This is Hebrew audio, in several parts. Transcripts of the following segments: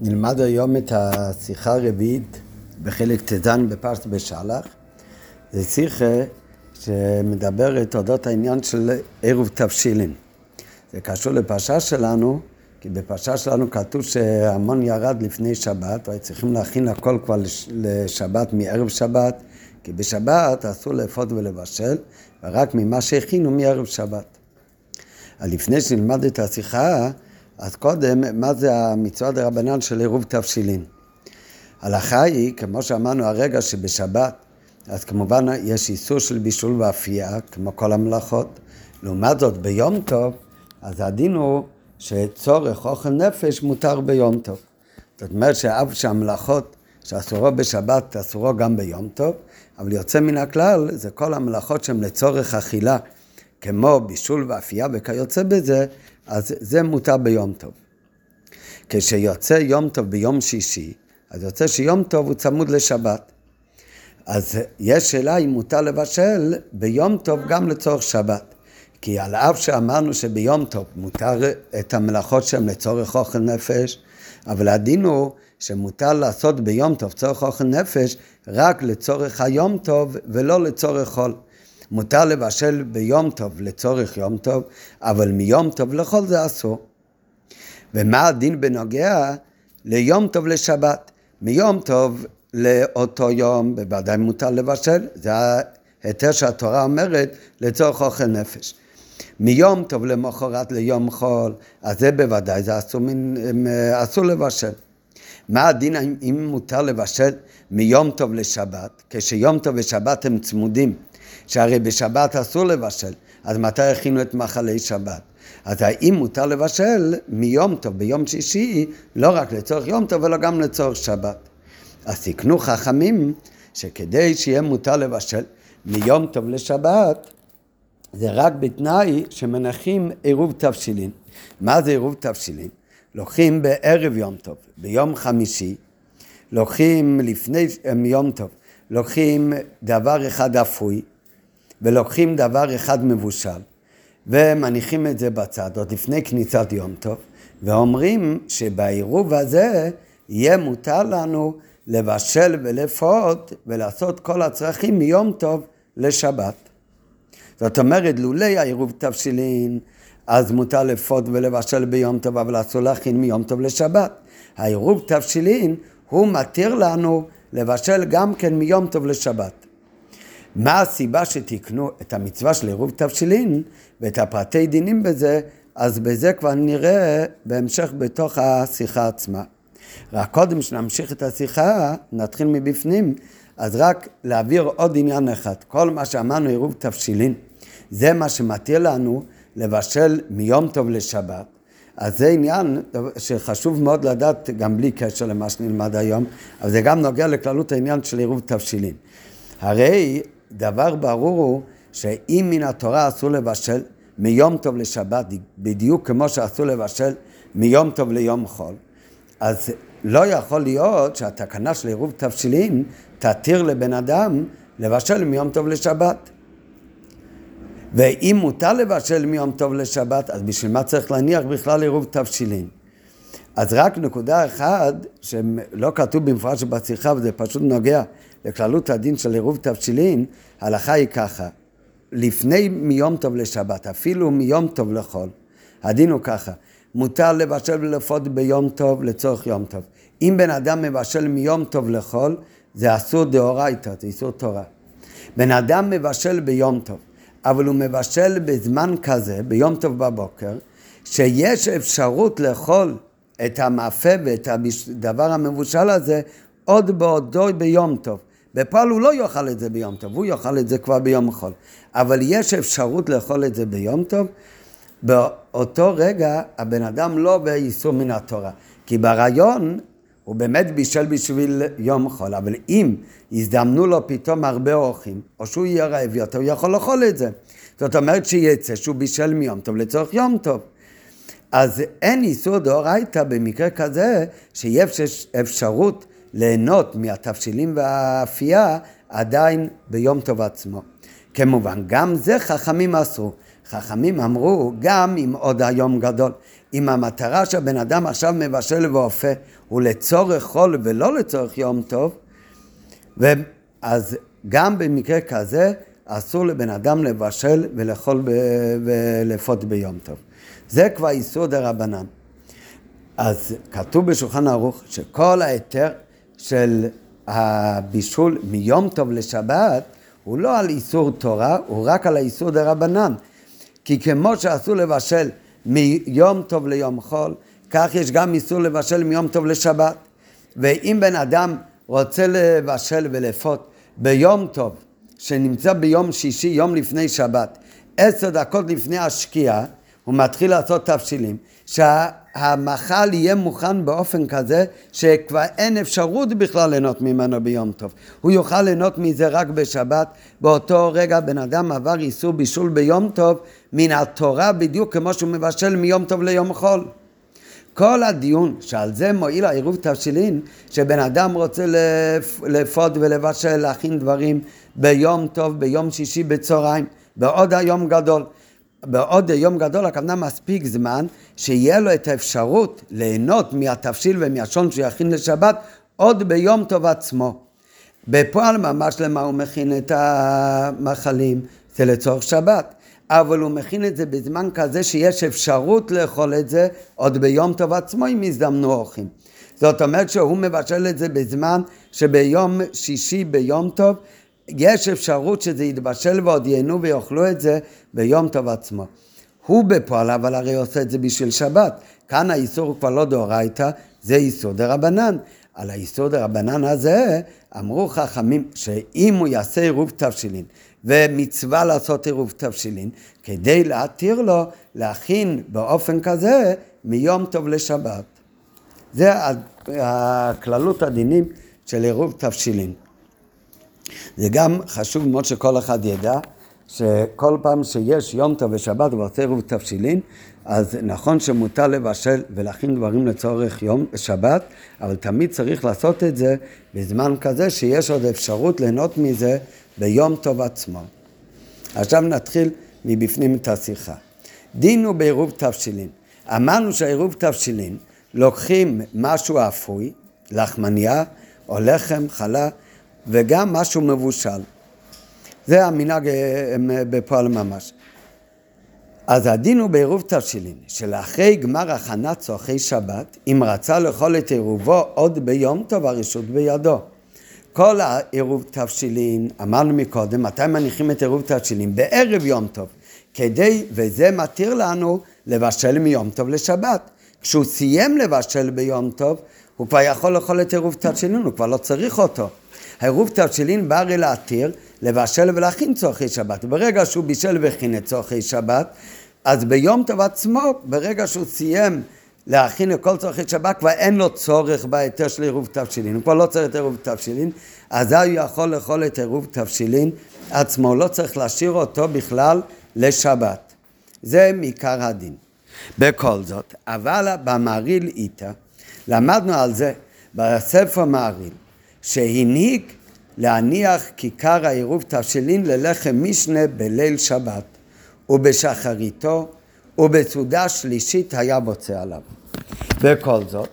נלמד היום את השיחה הרביעית בחלק ט"ז בפרס בשלח. זה שיחה שמדברת אודות העניין של עירוב תבשילין. זה קשור לפרשה שלנו, כי בפרשה שלנו כתוב שהמון ירד לפני שבת, והיו צריכים להכין הכל כבר לשבת מערב שבת, כי בשבת אסור לאפות ולבשל, ורק ממה שהכינו מערב שבת. לפני שנלמד את השיחה, אז קודם, מה זה המצווה דה רבנן של עירוב תבשילין? הלכה היא, כמו שאמרנו הרגע שבשבת, אז כמובן יש איסור של בישול ואפייה, כמו כל המלאכות. לעומת זאת, ביום טוב, אז הדין הוא שצורך אוכל נפש מותר ביום טוב. זאת אומרת שאף שהמלאכות שאסורו בשבת, אסורו גם ביום טוב, אבל יוצא מן הכלל, זה כל המלאכות שהן לצורך אכילה, כמו בישול ואפייה וכיוצא בזה, אז זה מותר ביום טוב. כשיוצא יום טוב ביום שישי, אז יוצא שיום טוב הוא צמוד לשבת. אז יש שאלה אם מותר לבשל ביום טוב גם לצורך שבת. כי על אף שאמרנו שביום טוב מותר את המלאכות שהן לצורך אוכל נפש, אבל הדין הוא שמותר לעשות ביום טוב צורך אוכל נפש רק לצורך היום טוב ולא לצורך חול. מותר לבשל ביום טוב לצורך יום טוב, אבל מיום טוב לכל זה אסור. ומה הדין בנוגע ליום טוב לשבת? מיום טוב לאותו יום בוודאי מותר לבשל, זה ההיתר שהתורה אומרת לצורך אוכל נפש. מיום טוב למחרת ליום חול, אז זה בוודאי, זה אסור, מין, אסור לבשל. מה הדין אם מותר לבשל מיום טוב לשבת, כשיום טוב ושבת הם צמודים, שהרי בשבת אסור לבשל, אז מתי הכינו את מאכלי שבת? אז האם מותר לבשל מיום טוב, ביום שישי, לא רק לצורך יום טוב, אלא גם לצורך שבת. אז תקנו חכמים שכדי שיהיה מותר לבשל מיום טוב לשבת, זה רק בתנאי שמנחים עירוב תבשילין. מה זה עירוב תבשילין? לוקחים בערב יום טוב, ביום חמישי, לוקחים לפני יום טוב, לוקחים דבר אחד אפוי, ולוקחים דבר אחד מבושל, ומניחים את זה בצד, עוד לפני כניסת יום טוב, ואומרים שבעירוב הזה יהיה מותר לנו לבשל ולפות ולעשות כל הצרכים מיום טוב לשבת. זאת אומרת, לולי העירוב תבשילין, אז מותר לפות ולבשל ביום טוב, אבל אסור להכין מיום טוב לשבת. העירוב תבשילין, הוא מתיר לנו לבשל גם כן מיום טוב לשבת. מה הסיבה שתיקנו את המצווה של עירוב תבשילין ואת הפרטי דינים בזה, אז בזה כבר נראה בהמשך בתוך השיחה עצמה. רק קודם שנמשיך את השיחה, נתחיל מבפנים, אז רק להעביר עוד עניין אחד. כל מה שאמרנו עירוב תבשילין, זה מה שמתיר לנו לבשל מיום טוב לשבת. אז זה עניין שחשוב מאוד לדעת גם בלי קשר למה שנלמד היום, אבל זה גם נוגע לכללות העניין של עירוב תבשילין. הרי דבר ברור הוא שאם מן התורה אסור לבשל מיום טוב לשבת, בדיוק כמו שאסור לבשל מיום טוב ליום חול, אז לא יכול להיות שהתקנה של עירוב תבשילין תתיר לבן אדם לבשל מיום טוב לשבת. ואם מותר לבשל מיום טוב לשבת, אז בשביל מה צריך להניח בכלל עירוב תבשילין? אז רק נקודה אחת, שלא כתוב במפורש בשיחה, וזה פשוט נוגע לכללות הדין של עירוב תבשילין, ההלכה היא ככה, לפני מיום טוב לשבת, אפילו מיום טוב לחול, הדין הוא ככה, מותר לבשל ולפות ביום טוב לצורך יום טוב. אם בן אדם מבשל מיום טוב לחול, זה אסור דאורייתא, זה איסור תורה. בן אדם מבשל ביום טוב, אבל הוא מבשל בזמן כזה, ביום טוב בבוקר, שיש אפשרות לאכול את המאפה ואת הדבר המבושל הזה עוד בעודו ביום טוב. בפועל הוא לא יאכל את זה ביום טוב, הוא יאכל את זה כבר ביום חול. אבל יש אפשרות לאכול את זה ביום טוב, באותו רגע הבן אדם לא באיסור מן התורה. כי ברעיון הוא באמת בישל בשביל יום חול, אבל אם יזדמנו לו פתאום הרבה אורחים, או שהוא יהיה רעב יותר, הוא יכול לאכול את זה. זאת אומרת שיצא שהוא בישל מיום טוב לצורך יום טוב. אז אין איסור דאורייתא במקרה כזה שיש אפשרות ליהנות מהתבשילים והאפייה עדיין ביום טוב עצמו. כמובן, גם זה חכמים אסרו. חכמים אמרו, גם אם עוד היום גדול, אם המטרה שהבן אדם עכשיו מבשל ואופה הוא לצורך חול ולא לצורך יום טוב, אז גם במקרה כזה אסור לבן אדם לבשל ולאכול ולאפות ביום טוב. זה כבר איסור דה רבנן. אז כתוב בשולחן ערוך שכל ההיתר של הבישול מיום טוב לשבת הוא לא על איסור תורה, הוא רק על האיסור דה רבנן. כי כמו שאסור לבשל מיום טוב ליום חול, כך יש גם איסור לבשל מיום טוב לשבת. ואם בן אדם רוצה לבשל ולאפות ביום טוב, שנמצא ביום שישי, יום לפני שבת, עשר דקות לפני השקיעה, הוא מתחיל לעשות תבשילים, שהמאכל יהיה מוכן באופן כזה שכבר אין אפשרות בכלל ליהנות ממנו ביום טוב. הוא יוכל ליהנות מזה רק בשבת. באותו רגע בן אדם עבר איסור בישול ביום טוב מן התורה בדיוק כמו שהוא מבשל מיום טוב ליום חול. כל הדיון שעל זה מועיל העירוב תבשילין, שבן אדם רוצה לפוד ולבשל, להכין דברים ביום טוב, ביום שישי בצהריים, בעוד היום גדול. בעוד יום גדול הכוונה מספיק זמן שיהיה לו את האפשרות ליהנות מהתבשיל ומהשון שהוא יכין לשבת עוד ביום טוב עצמו. בפועל ממש למה הוא מכין את המאכלים? זה לצורך שבת. אבל הוא מכין את זה בזמן כזה שיש אפשרות לאכול את זה עוד ביום טוב עצמו אם יזדמנו אורחים. זאת אומרת שהוא מבשל את זה בזמן שביום שישי ביום טוב יש אפשרות שזה יתבשל ועוד ייהנו ויאכלו את זה ביום טוב עצמו. הוא בפועל אבל הרי עושה את זה בשביל שבת. כאן האיסור הוא כבר לא דאורייתא, זה איסור דה רבנן. על האיסור דה רבנן הזה אמרו חכמים שאם הוא יעשה עירוב תבשילין ומצווה לעשות עירוב תבשילין כדי להתיר לו להכין באופן כזה מיום טוב לשבת. זה הכללות הדינים של עירוב תבשילין. זה גם חשוב מאוד שכל אחד ידע שכל פעם שיש יום טוב ושבת ועושה עירוב תבשילין, אז נכון שמותר לבשל ולהכין דברים לצורך יום שבת, אבל תמיד צריך לעשות את זה בזמן כזה שיש עוד אפשרות ליהנות מזה ביום טוב עצמו. עכשיו נתחיל מבפנים את השיחה. דין הוא בעירוב תבשילין. אמרנו שעירוב תבשילין לוקחים משהו אפוי, לחמניה או לחם, חלה, וגם משהו מבושל. זה המנהג בפועל ממש. אז הדין הוא בעירוב תבשילין, שלאחרי גמר הכנת צורכי שבת, אם רצה לאכול את עירובו עוד ביום טוב, הרשות בידו. כל העירוב תבשילין, אמרנו מקודם, מתי מניחים את עירוב תבשילין? בערב יום טוב, כדי, וזה מתיר לנו לבשל מיום טוב לשבת. כשהוא סיים לבשל ביום טוב, הוא כבר יכול לאכול את עירוב תבשילין, הוא כבר לא צריך אותו. העירוב תבשילין בא הרי להתיר, לבשל ולהכין צורכי שבת. ברגע שהוא בישל והכין את צורכי שבת, אז ביום טוב עצמו, ברגע שהוא סיים להכין את כל צורכי שבת, כבר אין לו צורך בהיתר של עירוב תבשילין, הוא כבר לא צריך את עירוב תבשילין, אזי הוא יכול לאכול את עירוב תבשילין עצמו, לא צריך להשאיר אותו בכלל לשבת. זה מעיקר הדין. בכל זאת, אבל במעריל איתה, למדנו על זה בספר מעריל, שהנהיג להניח כיכר העירוב תבשילין ללחם משנה בליל שבת, ובשחריתו ובסעודה שלישית היה בוצע עליו. וכל זאת,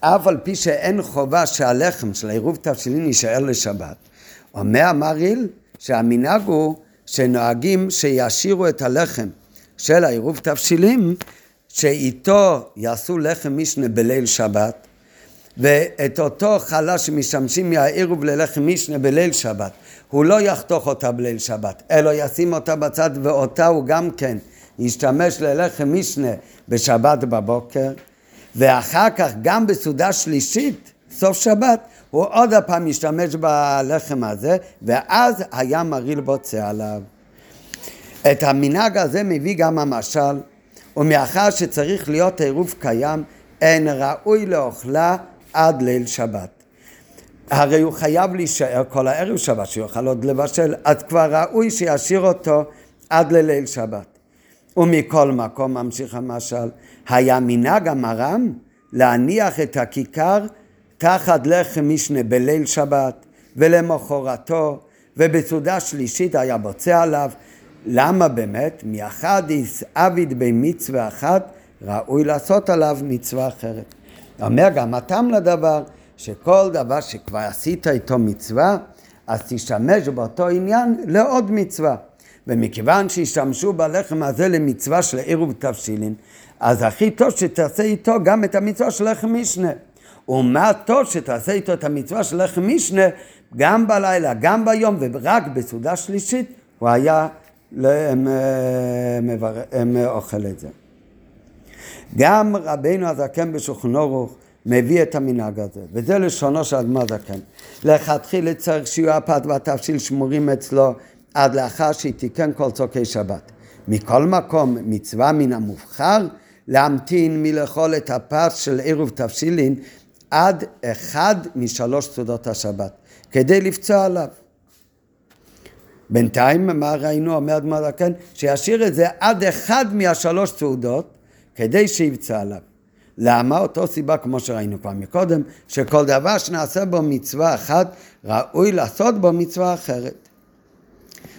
אף על פי שאין חובה שהלחם של עירוב תבשילין יישאר לשבת, אומר המרעיל שהמנהג הוא שנוהגים שישאירו את הלחם של העירוב תבשילים, שאיתו יעשו לחם משנה בליל שבת, ואת אותו חלה שמשמשים מהעירוב ללחם משנה בליל שבת, הוא לא יחתוך אותה בליל שבת, אלא ישים אותה בצד ואותה הוא גם כן ישתמש ללחם משנה בשבת בבוקר, ואחר כך גם בסעודה שלישית, סוף שבת, הוא עוד הפעם ישתמש בלחם הזה, ואז היה מרעיל בוצע עליו. את המנהג הזה מביא גם המשל, ומאחר שצריך להיות עירוב קיים, אין ראוי לאוכלה עד ליל שבת. הרי הוא חייב להישאר כל הערב שבת, שיוכל עוד לבשל, אז כבר ראוי שישאיר אותו עד לליל שבת. ומכל מקום, ממשיך המשל, היה מנהג המרם להניח את הכיכר תחת לחם משנה בליל שבת, ולמחרתו, ובסעודה שלישית היה בוצע עליו. למה באמת? מאחד איס עביד במצווה אחת ראוי לעשות עליו מצווה אחרת. אומר גם הטעם לדבר, שכל דבר שכבר עשית איתו מצווה, אז תשתמש באותו עניין לעוד מצווה. ומכיוון שהשתמשו בלחם הזה למצווה של עירוב תבשילין, אז הכי טוב שתעשה איתו גם את המצווה של לחם משנה. ומה טוב שתעשה איתו את המצווה של לחם משנה גם בלילה, גם ביום, ורק בסעודה שלישית הוא היה אוכל את זה. גם רבינו הזקן בשולחן אורוך מביא את המנהג הזה, וזה לשונו של אדמה זקן. לכתחילה צריך שיהיו הפת והתבשיל שמורים אצלו עד לאחר שתיקן כל צורכי שבת. מכל מקום, מצווה מן המובחר להמתין מלאכול את הפת של עירוב תבשילין עד אחד משלוש סעודות השבת, כדי לפצוע עליו. בינתיים, מה ראינו, אומר אדמה זקן, שישאיר את זה עד אחד מהשלוש סעודות, כדי שיבצע עליו. למה? אותו סיבה כמו שראינו כבר מקודם, שכל דבר שנעשה בו מצווה אחת, ראוי לעשות בו מצווה אחרת.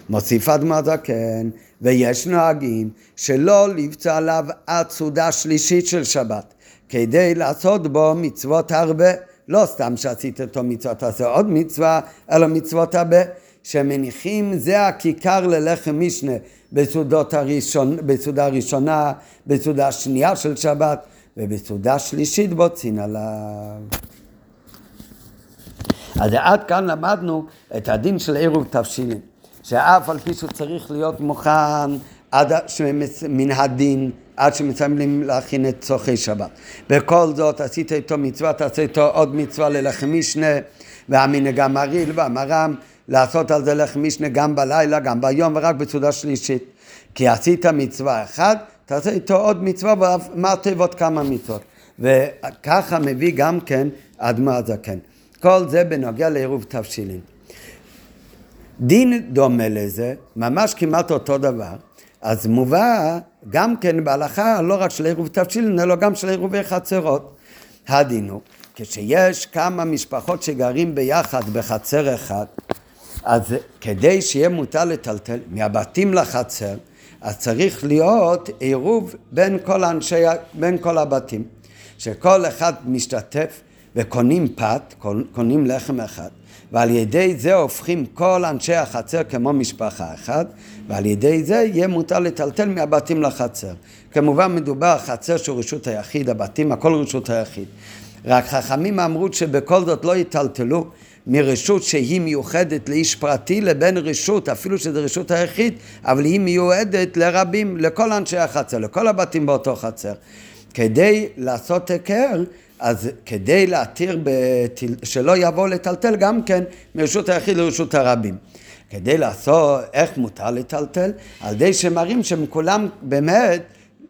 מוסיף אדמה זקן, ויש נוהגים שלא לבצע עליו עד סעודה שלישית של שבת, כדי לעשות בו מצוות הרבה. לא סתם שעשית אותו מצוות, תעשה עוד מצווה, אלא מצוות הרבה. שמניחים זה הכיכר ללחם משנה בסעודות הראשון, בסעודה הראשונה, בסעודה השנייה של שבת ובסעודה שלישית בוצין עליו. אז עד כאן למדנו את הדין של עירוב תבשילין, שאף על פי שהוא צריך להיות מוכן עד מן הדין, עד שמסיימים להכין את צורכי שבת. בכל זאת עשית איתו מצווה, תעשה איתו עוד מצווה ללחם משנה, והמנהג המרעיל והמרם לעשות על זה לחם משנה גם בלילה, גם ביום, ורק בסעודה שלישית. כי עשית מצווה אחת, תעשה איתו עוד מצווה, ומה תיבות כמה מצוות. וככה מביא גם כן אדמה הזקן. כל זה בנוגע לעירוב תבשילין. דין דומה לזה, ממש כמעט אותו דבר, אז מובא גם כן בהלכה לא רק של עירוב תבשילין, אלא גם של עירובי חצרות. הדין הוא, כשיש כמה משפחות שגרים ביחד בחצר אחד, אז כדי שיהיה מותר לטלטל מהבתים לחצר, אז צריך להיות עירוב בין כל אנשי, בין כל הבתים. שכל אחד משתתף וקונים פת, קונים לחם אחד, ועל ידי זה הופכים כל אנשי החצר כמו משפחה אחת, ועל ידי זה יהיה מותר לטלטל מהבתים לחצר. כמובן מדובר חצר שהוא רשות היחיד, הבתים הכל רשות היחיד. רק חכמים אמרו שבכל זאת לא יטלטלו מרשות שהיא מיוחדת לאיש פרטי לבין רשות, אפילו שזו רשות היחיד, אבל היא מיועדת לרבים, לכל אנשי החצר, לכל הבתים באותו חצר. כדי לעשות היכר, אז כדי להתיר בתל... שלא יבוא לטלטל גם כן מרשות היחיד לרשות הרבים. כדי לעשות איך מותר לטלטל, על ידי שמראים שהם כולם באמת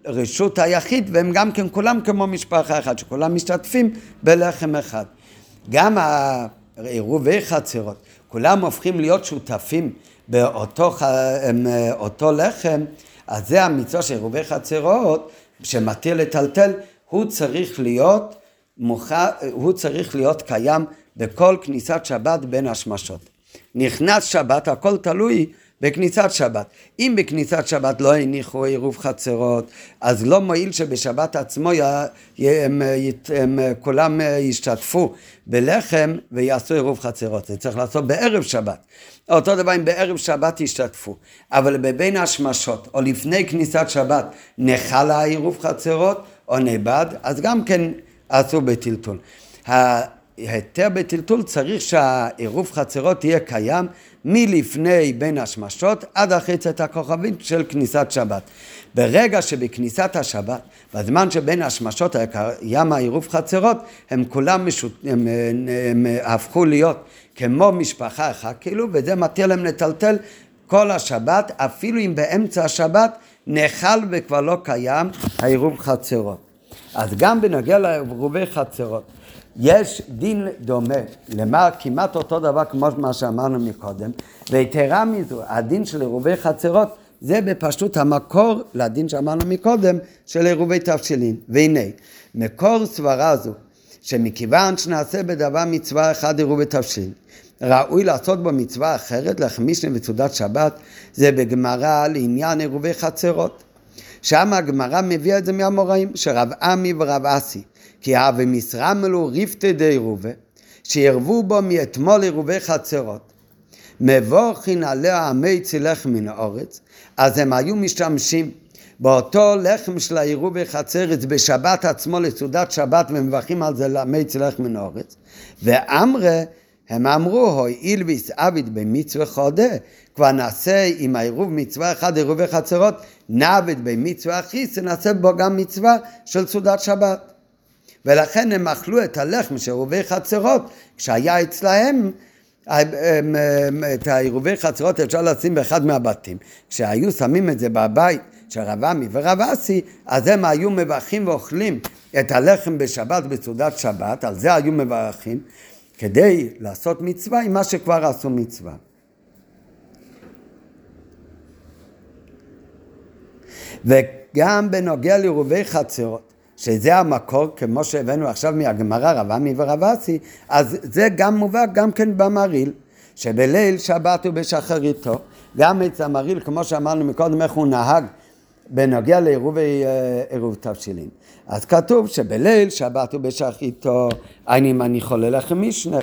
רשות היחיד והם גם כן כולם כמו משפחה אחת, שכולם משתתפים בלחם אחד. גם עירובי חצרות, כולם הופכים להיות שותפים באותו אותו לחם, אז זה המצווה של עירובי חצרות, שמטיל לטלטל, הוא צריך להיות מוכר, הוא צריך להיות קיים בכל כניסת שבת בין השמשות. נכנס שבת, הכל תלוי בכניסת שבת. אם בכניסת שבת לא הניחו עירוב חצרות, אז לא מועיל שבשבת עצמו י... י... הם, הם כולם ישתתפו בלחם ויעשו עירוב חצרות. זה צריך לעשות בערב שבת. אותו דבר אם בערב שבת ישתתפו, אבל בבין השמשות או לפני כניסת שבת נחל העירוב חצרות או נאבד, אז גם כן עשו בטלטול. ההיתר בטלטול צריך שהעירוב חצרות יהיה קיים מלפני בין השמשות עד אחרי צאת הכוכבית של כניסת שבת. ברגע שבכניסת השבת, בזמן שבין השמשות היה קיים העירוב חצרות, הם כולם משות... הם, הם, הם הפכו להיות כמו משפחה אחת, כאילו, וזה מתיר להם לטלטל כל השבת, אפילו אם באמצע השבת נחל וכבר לא קיים העירוב חצרות. אז גם בנוגע לעירובי חצרות, יש דין דומה, למה כמעט אותו דבר כמו מה שאמרנו מקודם, ויתרה מזו, הדין של עירובי חצרות זה בפשטות המקור לדין שאמרנו מקודם של עירובי תבשילין. והנה, מקור סברה זו, שמכיוון שנעשה בדבר מצווה אחד עירובי תבשילין, ראוי לעשות בו מצווה אחרת, להחמיש וסעודת שבת, זה בגמרא לעניין עירובי חצרות. שם הגמרא מביאה את זה מהמוראים, שרב עמי ורב אסי, כי הווה מסרמלו ריפטי די רובה, שירבו בו מאתמול עירובי חצרות. מבוכין עליה עמי צילך מן האורץ, אז הם היו משתמשים באותו לחם של העירובי חצרת בשבת עצמו לסעודת שבת ומברכים על זה לעמי צילך מן האורץ. ואמרה הם אמרו, הואיל ויסעביד במצווה חודה, כבר נעשה עם העירוב מצווה אחד עירובי חצרות, נעבד במצווה אחיס, נעשה בו גם מצווה של סעודת שבת. ולכן הם אכלו את הלחם של עירובי חצרות, כשהיה אצלהם את העירובי חצרות אפשר לשים באחד מהבתים. כשהיו שמים את זה בבית של רב עמי ורב אסי, אז הם היו מברכים ואוכלים את הלחם בשבת בסעודת שבת, על זה היו מברכים, כדי לעשות מצווה עם מה שכבר עשו מצווה. וגם בנוגע לעירובי חצרות, שזה המקור, כמו שהבאנו עכשיו מהגמרא רב עמי ורב אסי, אז זה גם מובא גם כן במריל, שבליל שבת ובשחריתו, גם אצל המריל, כמו שאמרנו מקודם, איך הוא נהג בנוגע לעירובי אה, עירוב תבשילין. אז כתוב שבליל שבת ובשחריתו, אני מניחו ללחם משנה.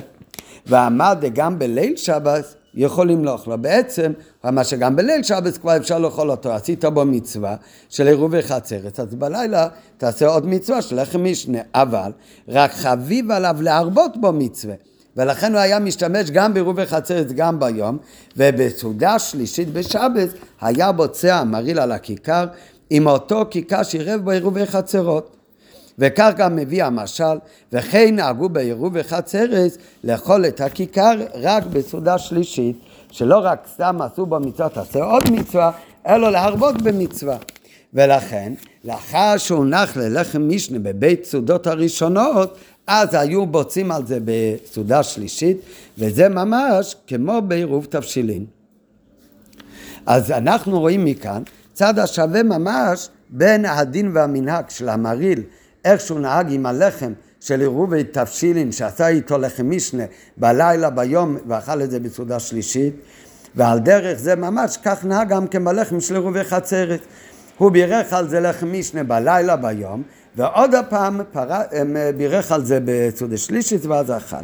ועמד גם בליל שבת יכולים לאכלו. בעצם, מה שגם בליל שבת כבר אפשר לאכול אותו, עשית בו מצווה של עירובי חצרת, אז בלילה תעשה עוד מצווה של לחם משנה, אבל רק חביב עליו להרבות בו מצווה. ולכן הוא היה משתמש גם בעירובי חצרת גם ביום, ובסעודה שלישית בשבת היה בוצע המרעיל על הכיכר עם אותו כיכר שעירב בו עירובי חצרות. וכך גם מביא המשל, וכן נהגו בעירוב וחצרס לאכול את הכיכר רק בסעודה שלישית, שלא רק סתם עשו במצווה, תעשה עוד מצווה, אלא להרבות במצווה. ולכן, לאחר שהונח ללחם משנה בבית סעודות הראשונות, אז היו בוצעים על זה בסעודה שלישית, וזה ממש כמו בעירוב תבשילין. אז אנחנו רואים מכאן צד השווה ממש בין הדין והמנהג של המרעיל איך שהוא נהג עם הלחם של עירובי תבשילין שעשה איתו לחם משנה בלילה ביום ואכל את זה בסעודה שלישית. ועל דרך זה ממש כך נהג גם כן בלחם של עירובי חצרת. הוא בירך על זה לחם משנה בלילה ביום ועוד הפעם פר... בירך על זה בסעודה שלישית ואז אכל.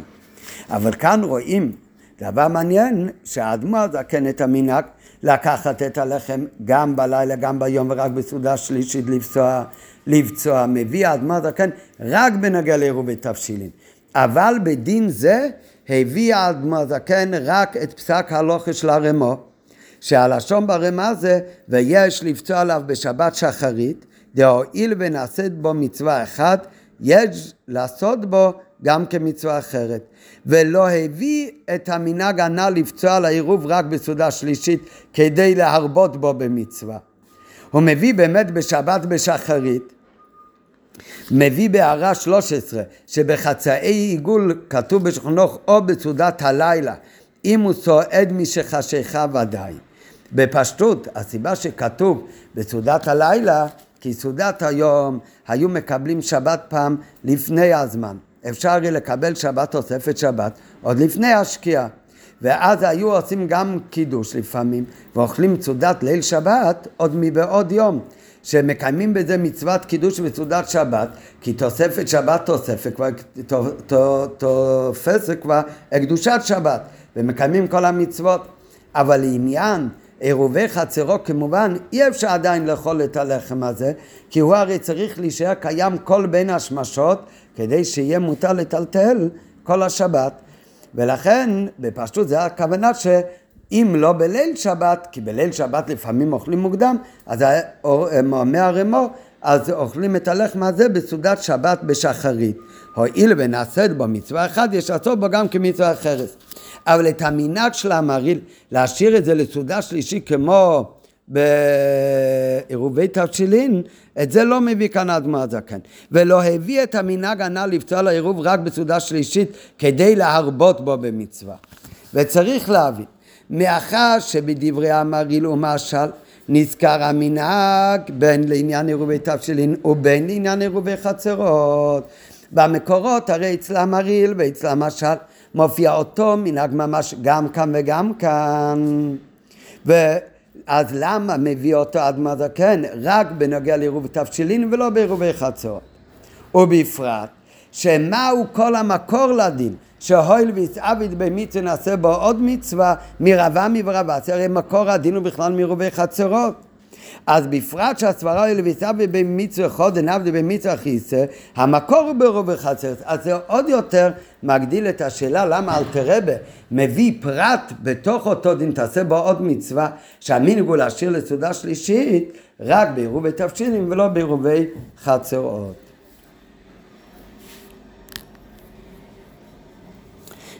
אבל כאן רואים דבר מעניין שהאדמו"ר זקן את המנהג לקחת את הלחם גם בלילה, גם ביום, ורק בסעודה שלישית לפסוע, לפצוע. מביא האדמו"ר זקן רק בנוגע לעירובי תבשילין. אבל בדין זה הביא האדמו"ר זקן רק את פסק הלוכה של הרמו, שהלשון ברמה זה ויש לפצוע עליו בשבת שחרית, דהואיל ונעשית בו מצווה אחת, יש לעשות בו גם כמצווה אחרת. ולא הביא את המנהג הנ"ל לפצוע על העירוב רק בסעודה שלישית כדי להרבות בו במצווה. הוא מביא באמת בשבת בשחרית, מביא בהערה 13 שבחצאי עיגול כתוב בשכנוך או בסעודת הלילה אם הוא סועד משחשיכה ודאי. בפשטות הסיבה שכתוב בסעודת הלילה כי סעודת היום היו מקבלים שבת פעם לפני הזמן אפשר יהיה לקבל שבת תוספת שבת עוד לפני השקיעה. ואז היו עושים גם קידוש לפעמים, ואוכלים מצודת ליל שבת עוד מבעוד יום. שמקיימים בזה מצוות קידוש וסעודת שבת, כי תוספת שבת תוספת כבר, תופסת כבר קדושת שבת, ומקיימים כל המצוות. אבל לעניין עירובי חצרו כמובן אי אפשר עדיין לאכול את הלחם הזה כי הוא הרי צריך להישאר קיים כל בין השמשות כדי שיהיה מותר לטלטל כל השבת ולכן בפשטות זה הכוונה שאם לא בליל שבת, כי בליל שבת לפעמים אוכלים מוקדם, אז אומר רמו, אז אוכלים את הלחם הזה בסעודת שבת בשחרית. הואיל ונעשית בו מצווה אחת, יש לעשות בו גם כמצווה אחרת. אבל את המנהג של המרעיל, להשאיר את זה לסעודה שלישית כמו בעירובי תבשילין, את זה לא מביא כאן אדמה הזקן. ולא הביא את המנהג הנ"ל לפצוע לעירוב רק בסעודה שלישית כדי להרבות בו במצווה. וצריך להבין, מאחר שבדברי המרעיל ומשל נזכר המנהג בין לעניין עירובי תבשילין ובין לעניין עירובי חצרות. במקורות הרי אצלם מרעיל ואצלם משל מופיע אותו מנהג ממש גם כאן וגם כאן. ו... אז למה מביא אותו אדמה זקן רק בנוגע לעירוב תבשילין ולא בעירובי חצות? ובפרט שמהו כל המקור לדין שהויל ויצעביד במצווה נעשה בו עוד מצווה מרבה מברבה, זה הרי מקור הדין הוא בכלל מרובי חצרות. אז בפרט שהסברה היא לביצעביד במצווה חוד ענבדי במצווה חיסה, המקור הוא ברובי חצרות. אז זה עוד יותר מגדיל את השאלה למה אלתרבה מביא פרט בתוך אותו דין, תעשה בו עוד מצווה, שהמינג הוא להשאיר לסעודה שלישית רק בעירובי תבשילים ולא בעירובי חצרות.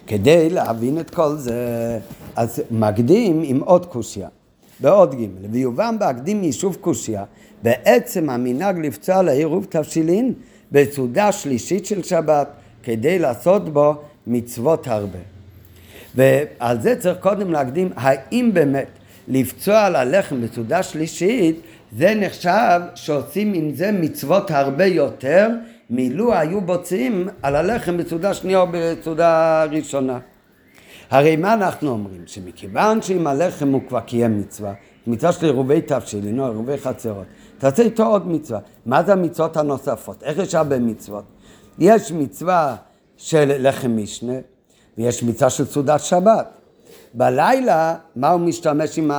כדי להבין את כל זה, אז מקדים עם עוד קושייה, בעוד ג' ויובן בהקדים מיישוב קושייה, בעצם המנהג לפצוע לעירוב תבשילין בסעודה שלישית של שבת, כדי לעשות בו מצוות הרבה. ועל זה צריך קודם להקדים, האם באמת לפצוע על הלחם בסעודה שלישית, זה נחשב שעושים עם זה מצוות הרבה יותר מילו היו בוצעים על הלחם בסעודה שנייה או בסעודה ראשונה. הרי מה אנחנו אומרים? שמכיוון שאם הלחם הוא כבר קיים מצווה, מצווה של עירובי תבשילין או עירובי חצרות, תעשה איתו עוד מצווה. מה זה המצוות הנוספות? איך יש הרבה מצוות? יש מצווה של לחם משנה ויש מצווה של סעודת שבת. בלילה, מה הוא משתמש עם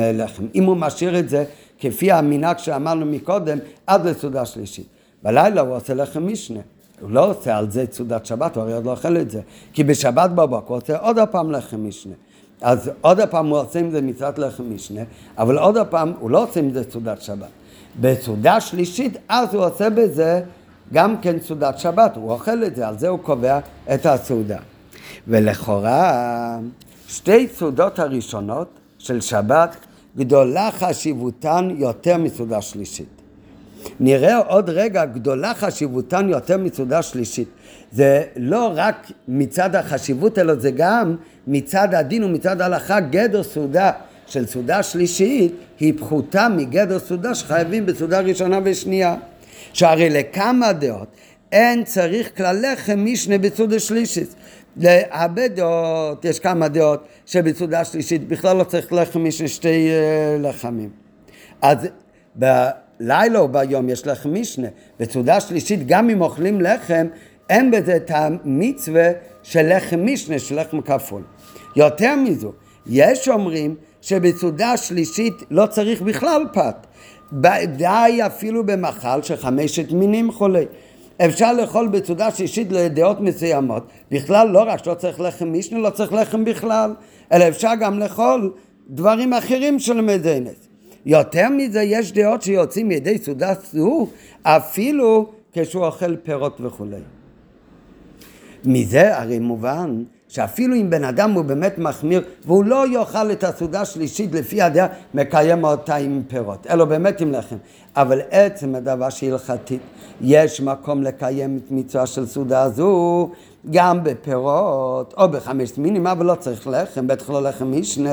הלחם? אם הוא משאיר את זה כפי המנהג שאמרנו מקודם, עד לסעודה שלישית. בלילה הוא עושה לחם משנה. הוא לא עושה על זה סעודת שבת, הוא הרי עוד לא אוכל את זה. כי בשבת בבוקר הוא עושה עוד פעם לחם משנה. אז עוד פעם הוא עושה עם זה מצוות לחם משנה, אבל עוד פעם הוא לא עושה עם זה סעודת שבת. בסעודה שלישית, אז הוא עושה בזה גם כן סעודת שבת, הוא אוכל את זה, על זה הוא קובע את הסעודה. ולכאורה, שתי סעודות הראשונות של שבת גדולה חשיבותן יותר מסעודה שלישית. נראה עוד רגע גדולה חשיבותן יותר מסעודה שלישית. זה לא רק מצד החשיבות, אלא זה גם מצד הדין ומצד ההלכה גדר סעודה של סעודה שלישית היא פחותה מגדר סעודה שחייבים בסעודה ראשונה ושנייה. שהרי לכמה דעות אין צריך כלל לחם משנה בסעודה שלישית. להרבה דעות, יש כמה דעות שבסעודה שלישית בכלל לא צריך לחם משנה שתי uh, לחמים. אז בלילה או ביום יש לחם משנה. בסעודה שלישית גם אם אוכלים לחם אין בזה את המצווה של לחם משנה, של לחם כפול. יותר מזו, יש אומרים שבסעודה שלישית לא צריך בכלל פת. די אפילו במחל שחמשת מינים חולי. אפשר לאכול בסעודה שישית לדעות מסוימות. בכלל לא רק שלא צריך לחם מישנה, לא צריך לחם בכלל, אלא אפשר גם לאכול דברים אחרים של מדינס. יותר מזה, יש דעות שיוצאים מידי סעודה זו, אפילו כשהוא אוכל פירות וכולי. מזה הרי מובן שאפילו אם בן אדם הוא באמת מחמיר והוא לא יאכל את הסעודה השלישית לפי הדעה, מקיים אותה עם פירות, אלא באמת עם לחם. אבל עצם הדבר שהלכתית, יש מקום לקיים את מצווה של סעודה זו גם בפירות או בחמש מינים, אבל לא צריך לחם, בטח לא לחם משנה,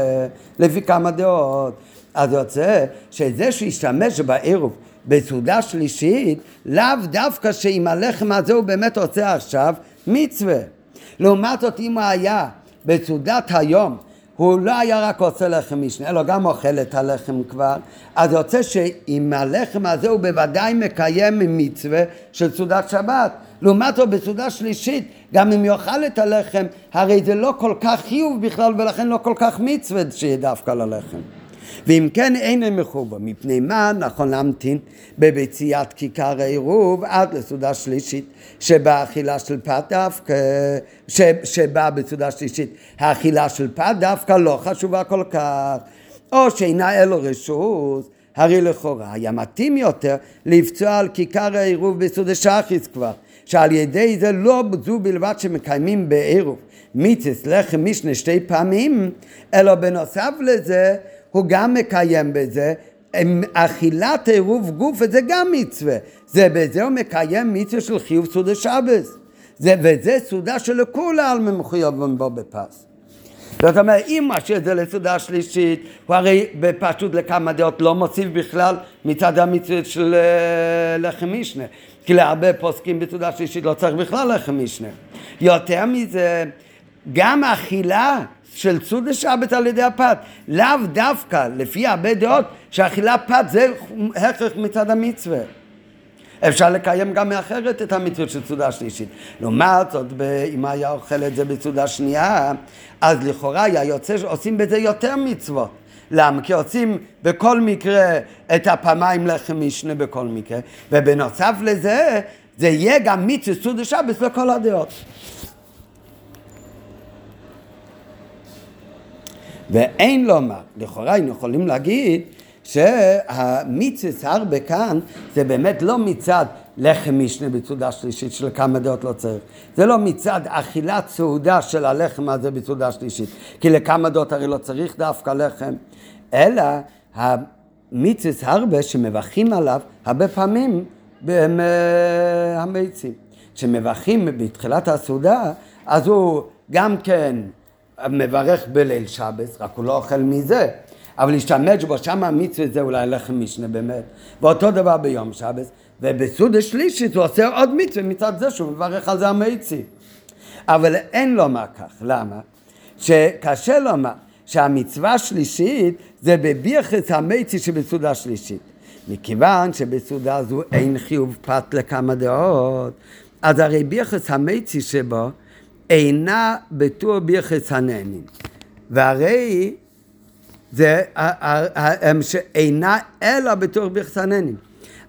לפי כמה דעות. אז יוצא שזה שישתמש בעירוב בסעודה שלישית, לאו דווקא שאם הלחם הזה הוא באמת עושה עכשיו מצווה. לעומת זאת אם הוא היה בסעודת היום הוא לא היה רק עושה לחם משנה, אלא גם אוכל את הלחם כבר, אז יוצא שעם הלחם הזה הוא בוודאי מקיים מצווה של סעודת שבת. לעומת זאת בסעודה שלישית, גם אם יאכל את הלחם, הרי זה לא כל כך חיוב בכלל ולכן לא כל כך מצווה שיהיה דווקא ללחם. ואם כן אין הם מחובר, מפני מה נכון להמתין בביציאת כיכר העירוב עד לסעודה שלישית שבה אכילה של פת דווקא, שבה בסעודה שלישית האכילה של פת דווקא לא חשובה כל כך, או שאינה אלו רשות הרי לכאורה היה מתאים יותר לפצוע על כיכר העירוב בסעודה שחיס כבר, שעל ידי זה לא זו בלבד שמקיימים בעירוב מיצס לחם משנה שתי פעמים, אלא בנוסף לזה הוא גם מקיים בזה, אכילת עירוב גוף וזה גם מצווה, זה בזה הוא מקיים מצווה של חיוב סעודה שבס, זה, וזה סעודה שלכולה על מחויבים בו בפס. זאת אומרת, אם משאיר את זה לסעודה שלישית, הוא הרי בפשוט לכמה דעות לא מוסיף בכלל מצד המצווה של אה, לחם משנה. כי להרבה פוסקים בסעודה שלישית לא צריך בכלל לחם משנה. יותר מזה, גם אכילה של סעודה שבת על ידי הפת. לאו דווקא, לפי הרבה דעות, שאכילת פת זה הכרח מצד המצווה. אפשר לקיים גם מאחרת את המצוות של סעודה שלישית. לעומת זאת, אם היה אוכל את זה בסעודה שנייה, אז לכאורה היה יוצא שעושים בזה יותר מצוות. למה? כי עושים בכל מקרה את הפעמיים לחם משנה בכל מקרה, ובנוסף לזה, זה יהיה גם מצווה סעודה שבת לכל הדעות. ואין לומר, לכאורה היינו יכולים להגיד שהמיצס הרבה כאן זה באמת לא מצד לחם משנה בסעודה שלישית של כמה דעות לא צריך. זה לא מצד אכילת סעודה של הלחם הזה בסעודה שלישית. כי לכמה דעות הרי לא צריך דווקא לחם. אלא המיצס הרבה שמברכים עליו הרבה פעמים הם אה, המיצים. כשמברכים בתחילת הסעודה אז הוא גם כן מברך בליל שבס, רק הוא לא אוכל מזה. אבל להשתמש בו, שם המצווה זה אולי לחם משנה באמת. ואותו דבר ביום שבס, ובסעודה שלישית הוא עושה עוד מצווה מצד זה שהוא מברך על זה המאיצי. אבל אין לומר כך, למה? שקשה לומר שהמצווה השלישית זה בביחס המאיצי שבסעודה שלישית. מכיוון שבסעודה זו אין חיוב פת לכמה דעות, אז הרי ביחס המאיצי שבו אינה בתור ביחס הנהנים. והרי זה שאינה אלא בתור ביחס הנהנים.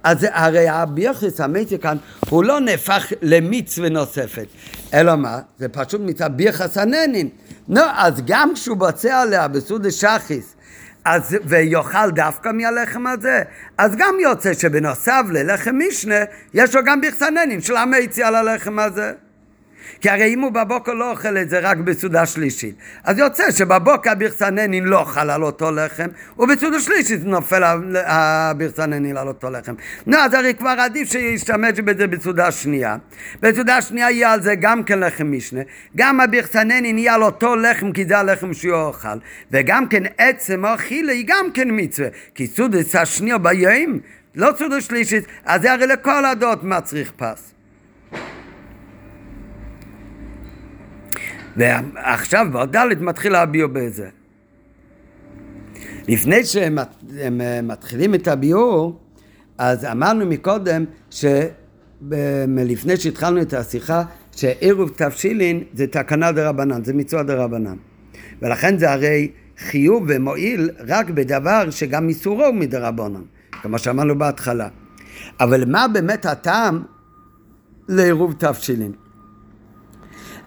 אז הרי הביחס המתי כאן הוא לא נהפך למצווה נוספת, אלא מה? זה פשוט מצד ביחס הנהנים. נו, אז גם כשהוא בוצע עליה בסעודה שחיס, אז, ויאכל דווקא מהלחם הזה, אז גם יוצא שבנוסף ללחם משנה, יש לו גם ביחסננים של המייצי על הלחם הזה. כי הרי אם הוא בבוקר לא אוכל את זה רק בסעודה שלישית, אז יוצא שבבוקר הבירסננין לא אוכל על אותו לחם, ובסעודה שלישית נופל הבירסננין על אותו לחם. נו, אז הרי כבר עדיף שישתמש בזה בסעודה שנייה. בסעודה שנייה יהיה על זה גם כן לחם משנה, גם הבירסננין יהיה על אותו לחם, כי זה הלחם שהוא אוכל, וגם כן עצם האכילה היא גם כן מצווה, כי סעודה השנייה ביום, לא סעודה שלישית, אז זה הרי לכל הדעות מצריך פס. ועכשיו בעוד ד' מתחיל הביור בזה. לפני שהם אה, מתחילים את הביור, אז אמרנו מקודם, שלפני שהתחלנו את השיחה, שעירוב תבשילין זה תקנה דה רבנן, זה מצווה דה רבנן. ולכן זה הרי חיוב ומועיל רק בדבר שגם איסורו הוא מדה רבנן, כמו שאמרנו בהתחלה. אבל מה באמת הטעם לעירוב תבשילין?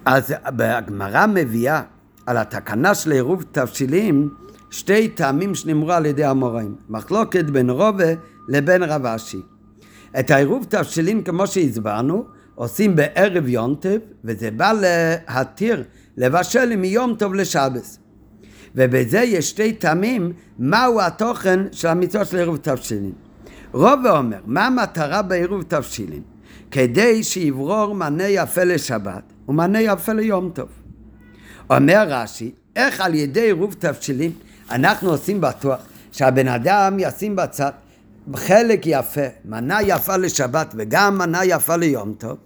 אז הגמרא מביאה על התקנה של עירוב תבשילים שתי טעמים שנאמרו על ידי המוראים, מחלוקת בין רובה לבין רב אשי. את העירוב תבשילים כמו שהסברנו עושים בערב יום טוב וזה בא להתיר לבשל מיום טוב לשבס. ובזה יש שתי טעמים מהו התוכן של המצווה של עירוב תבשילים. רובה אומר מה המטרה בעירוב תבשילים? כדי שיברור מנה יפה לשבת ומענה יפה ליום טוב. אומר רש"י, איך על ידי עירוב תבשילים אנחנו עושים בטוח שהבן אדם ישים בצד חלק יפה, מנה יפה לשבת וגם מנה יפה ליום טוב.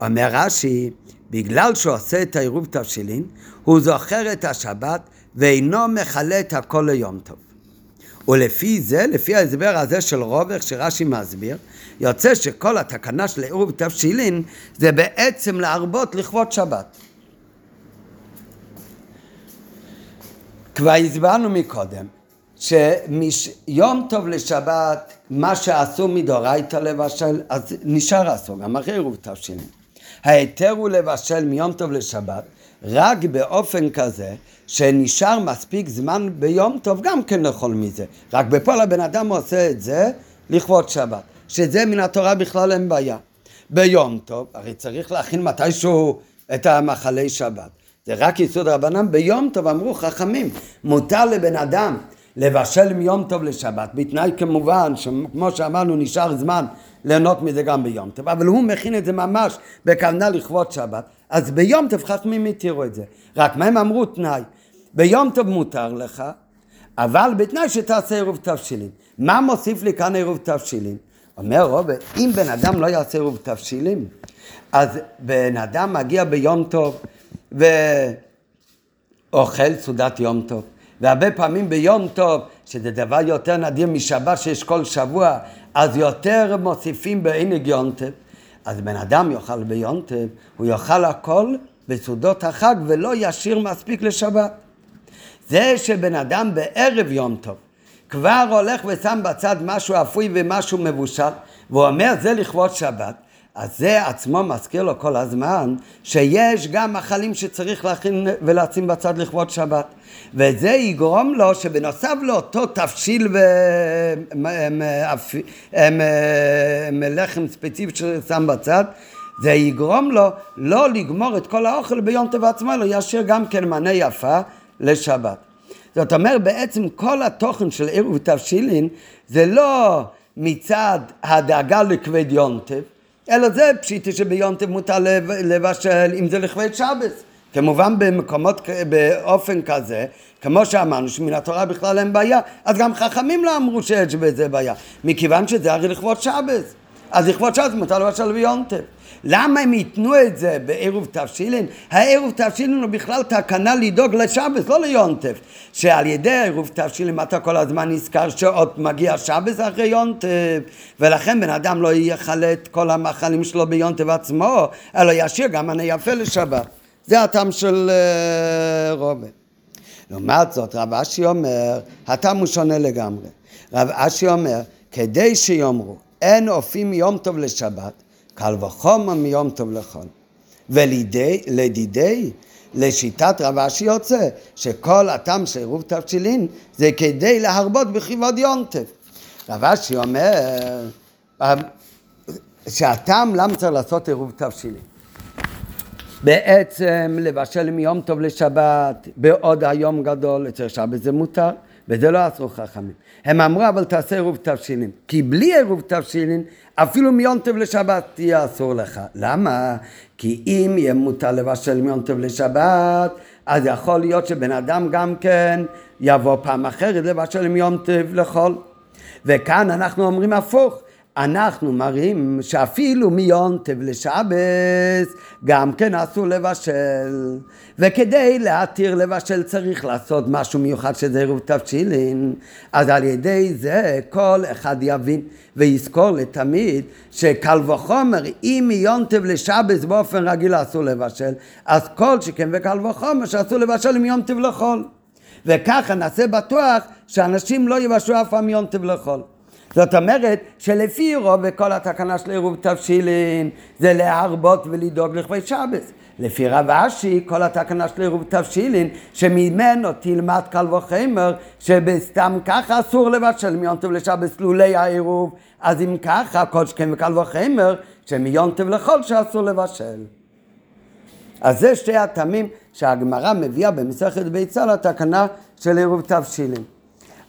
אומר רש"י, בגלל שהוא עושה את העירוב תבשילין, הוא זוכר את השבת ואינו מכלה את הכל ליום טוב. ולפי זה, לפי ההסבר הזה של רובר שרש"י מסביר, יוצא שכל התקנה של עירוב תבשילין זה בעצם להרבות לכבוד שבת. כבר הסברנו מקודם שיום טוב לשבת, מה שעשו מדאורייתא לבשל, אז נשאר אסור, גם אחרי עירוב תבשילין. ההיתר הוא לבשל מיום טוב לשבת רק באופן כזה שנשאר מספיק זמן ביום טוב גם כן לאכול מזה. רק בפועל הבן אדם עושה את זה לכבוד שבת. שזה מן התורה בכלל אין בעיה. ביום טוב, הרי צריך להכין מתישהו את המחלי שבת. זה רק יסוד רבנן, ביום טוב אמרו חכמים, מותר לבן אדם לבשל מיום טוב לשבת, בתנאי כמובן, כמו שאמרנו, נשאר זמן ליהנות מזה גם ביום טוב, אבל הוא מכין את זה ממש בכוונה לכבוד שבת, אז ביום טוב חכמים התירו את זה. רק מה הם אמרו תנאי? ביום טוב מותר לך, אבל בתנאי שתעשה עירוב תבשילין. מה מוסיף לי כאן עירוב תבשילין? אומר רוברט, אם בן אדם לא יעשה עירוב תבשילים, אז בן אדם מגיע ביום טוב אוכל סעודת יום טוב. והרבה פעמים ביום טוב, שזה דבר יותר נדיר משבת שיש כל שבוע, אז יותר מוסיפים בעינג יום טוב. אז בן אדם יאכל ביום טוב, הוא יאכל הכל בסעודות החג ולא ישאיר מספיק לשבת. זה שבן אדם בערב יום טוב כבר הולך ושם בצד משהו אפוי ומשהו מבושל, והוא אומר זה לכבוד שבת, אז זה עצמו מזכיר לו כל הזמן שיש גם מאכלים שצריך להכין ולשים בצד לכבוד שבת. וזה יגרום לו שבנוסף לאותו תבשיל ולחם ספציפי ששם בצד, זה יגרום לו לא לגמור את כל האוכל ביום טוב עצמו, אלא ישאיר גם כן מנה יפה לשבת. זאת אומרת, בעצם כל התוכן של עירוב תבשילין זה לא מצד הדאגה לכבד יונטב, אלא זה פשיטי שביונטב מותר לבשל אם זה לכבד שבס. כמובן במקומות, באופן כזה, כמו שאמרנו שמן התורה בכלל אין בעיה, אז גם חכמים לא אמרו שיש בזה בעיה, מכיוון שזה הרי לכבוד שבס. אז לכבוד שבס מותר לבשל ביונטב. למה הם ייתנו את זה בעירוב תבשילין? העירוב תבשילין הוא בכלל תקנה לדאוג לשבס, לא ליונטף. שעל ידי עירוב תבשילין אתה כל הזמן נזכר שעוד מגיע שבס אחרי יונטף, ולכן בן אדם לא יאכל את כל המאכלים שלו ביונטף עצמו, אלא ישאיר גם אני יפה לשבת. זה הטעם של uh, רובה. לעומת זאת, רב אשי אומר, הטעם הוא שונה לגמרי. רב אשי אומר, כדי שיאמרו, אין אופים יום טוב לשבת, קל וחומר מיום טוב לחול. ולדידי, לשיטת רב אשי יוצא, שכל הטעם של עירוב תבשילין זה כדי להרבות בכיבוד יונטף. רב אשי אומר שהטעם למה צריך לעשות עירוב תבשילין? בעצם לבשל מיום טוב לשבת בעוד היום גדול, אצל שבת זה מותר, וזה לא עשו חכמים. הם אמרו אבל תעשה עירוב תבשילין, כי בלי עירוב תבשילין אפילו מיונטב לשבת תהיה אסור לך. למה? כי אם יהיה מותר לבשל מיונטב לשבת, אז יכול להיות שבן אדם גם כן יבוא פעם אחרת לבשל מיונטב לחול. וכאן אנחנו אומרים הפוך, אנחנו מראים שאפילו מיונטב לשבס גם כן אסור לבשל. וכדי להתיר לבשל צריך לעשות משהו מיוחד שזה עירוב תבשילין. אז על ידי זה כל אחד יבין ויזכור לתמיד שקל וחומר אם מיונטב לשבס באופן רגיל אסור לבשל אז כל שכן וקל וחומר שאסור לבשל מיונטב לחול. וככה נעשה בטוח שאנשים לא יבשלו אף פעם יונטב לחול זאת אומרת שלפי רוב וכל התקנה של עירוב תבשילין זה להרבות ולדאוג לכבי שבס. לפי רב אשי כל התקנה של עירוב תבשילין שממנו תלמד קל וחמר שבסתם ככה אסור לבשל מיון טוב לשבס לולי העירוב אז אם ככה כל שכן וקל וחמר שמיון טוב לכל שאסור לבשל. אז זה שתי הטעמים שהגמרא מביאה במסכת ביצה לתקנה של עירוב תבשילין.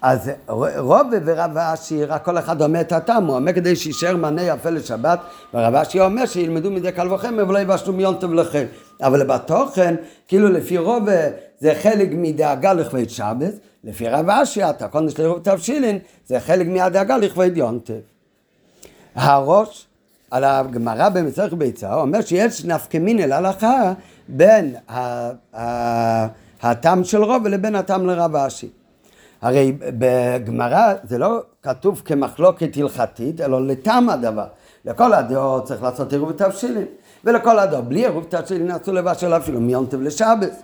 אז רוב ורב אשי, רק כל אחד אומר את הטעם, הוא אומר כדי שישאר מנה יפה לשבת, ורב אשי אומר שילמדו מזה קל וחמר ולא יבשלו מיון טוב לכם. אבל בתוכן, כאילו לפי רוב זה חלק מדאגה לכבד שבת, לפי רב אשי, התקון של רוב תבשילין, זה חלק מהדאגה לכבד יון טוב. הראש על הגמרא במסכת ביצה, הוא אומר שיש נפקא מינא להלכה בין הטעם של רוב לבין הטעם לרב אשי. הרי בגמרא זה לא כתוב כמחלוקת הלכתית, אלא לטעם הדבר. לכל הדעות צריך לעשות עירוב תבשילין, ולכל הדעות בלי עירוב תבשילין אסור לבשל אפילו מיונטב לשבס.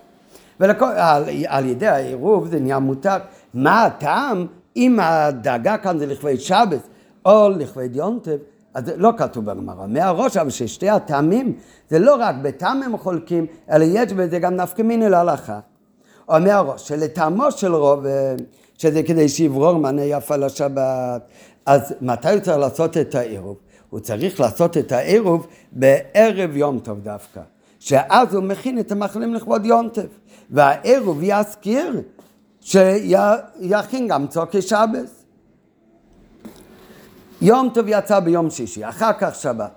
ועל ידי העירוב זה נהיה מותר. מה הטעם אם הדאגה כאן זה לכבד שבס או לכבד יונטב? אז זה לא כתוב בגמרא. מהראש, אבל ששתי הטעמים, זה לא רק בטעם הם חולקים, אלא יש בזה גם נפקא מיני להלכה. אומר הראש, שלטעמו של רוב שזה כדי שיברור מענה יפה לשבת. אז מתי הוא צריך לעשות את העירוב? הוא צריך לעשות את העירוב בערב יום טוב דווקא. שאז הוא מכין את המאכלים לכבוד יום טוב. והעירוב יזכיר שיכין גם צוקי שבס. יום טוב יצא ביום שישי, אחר כך שבת.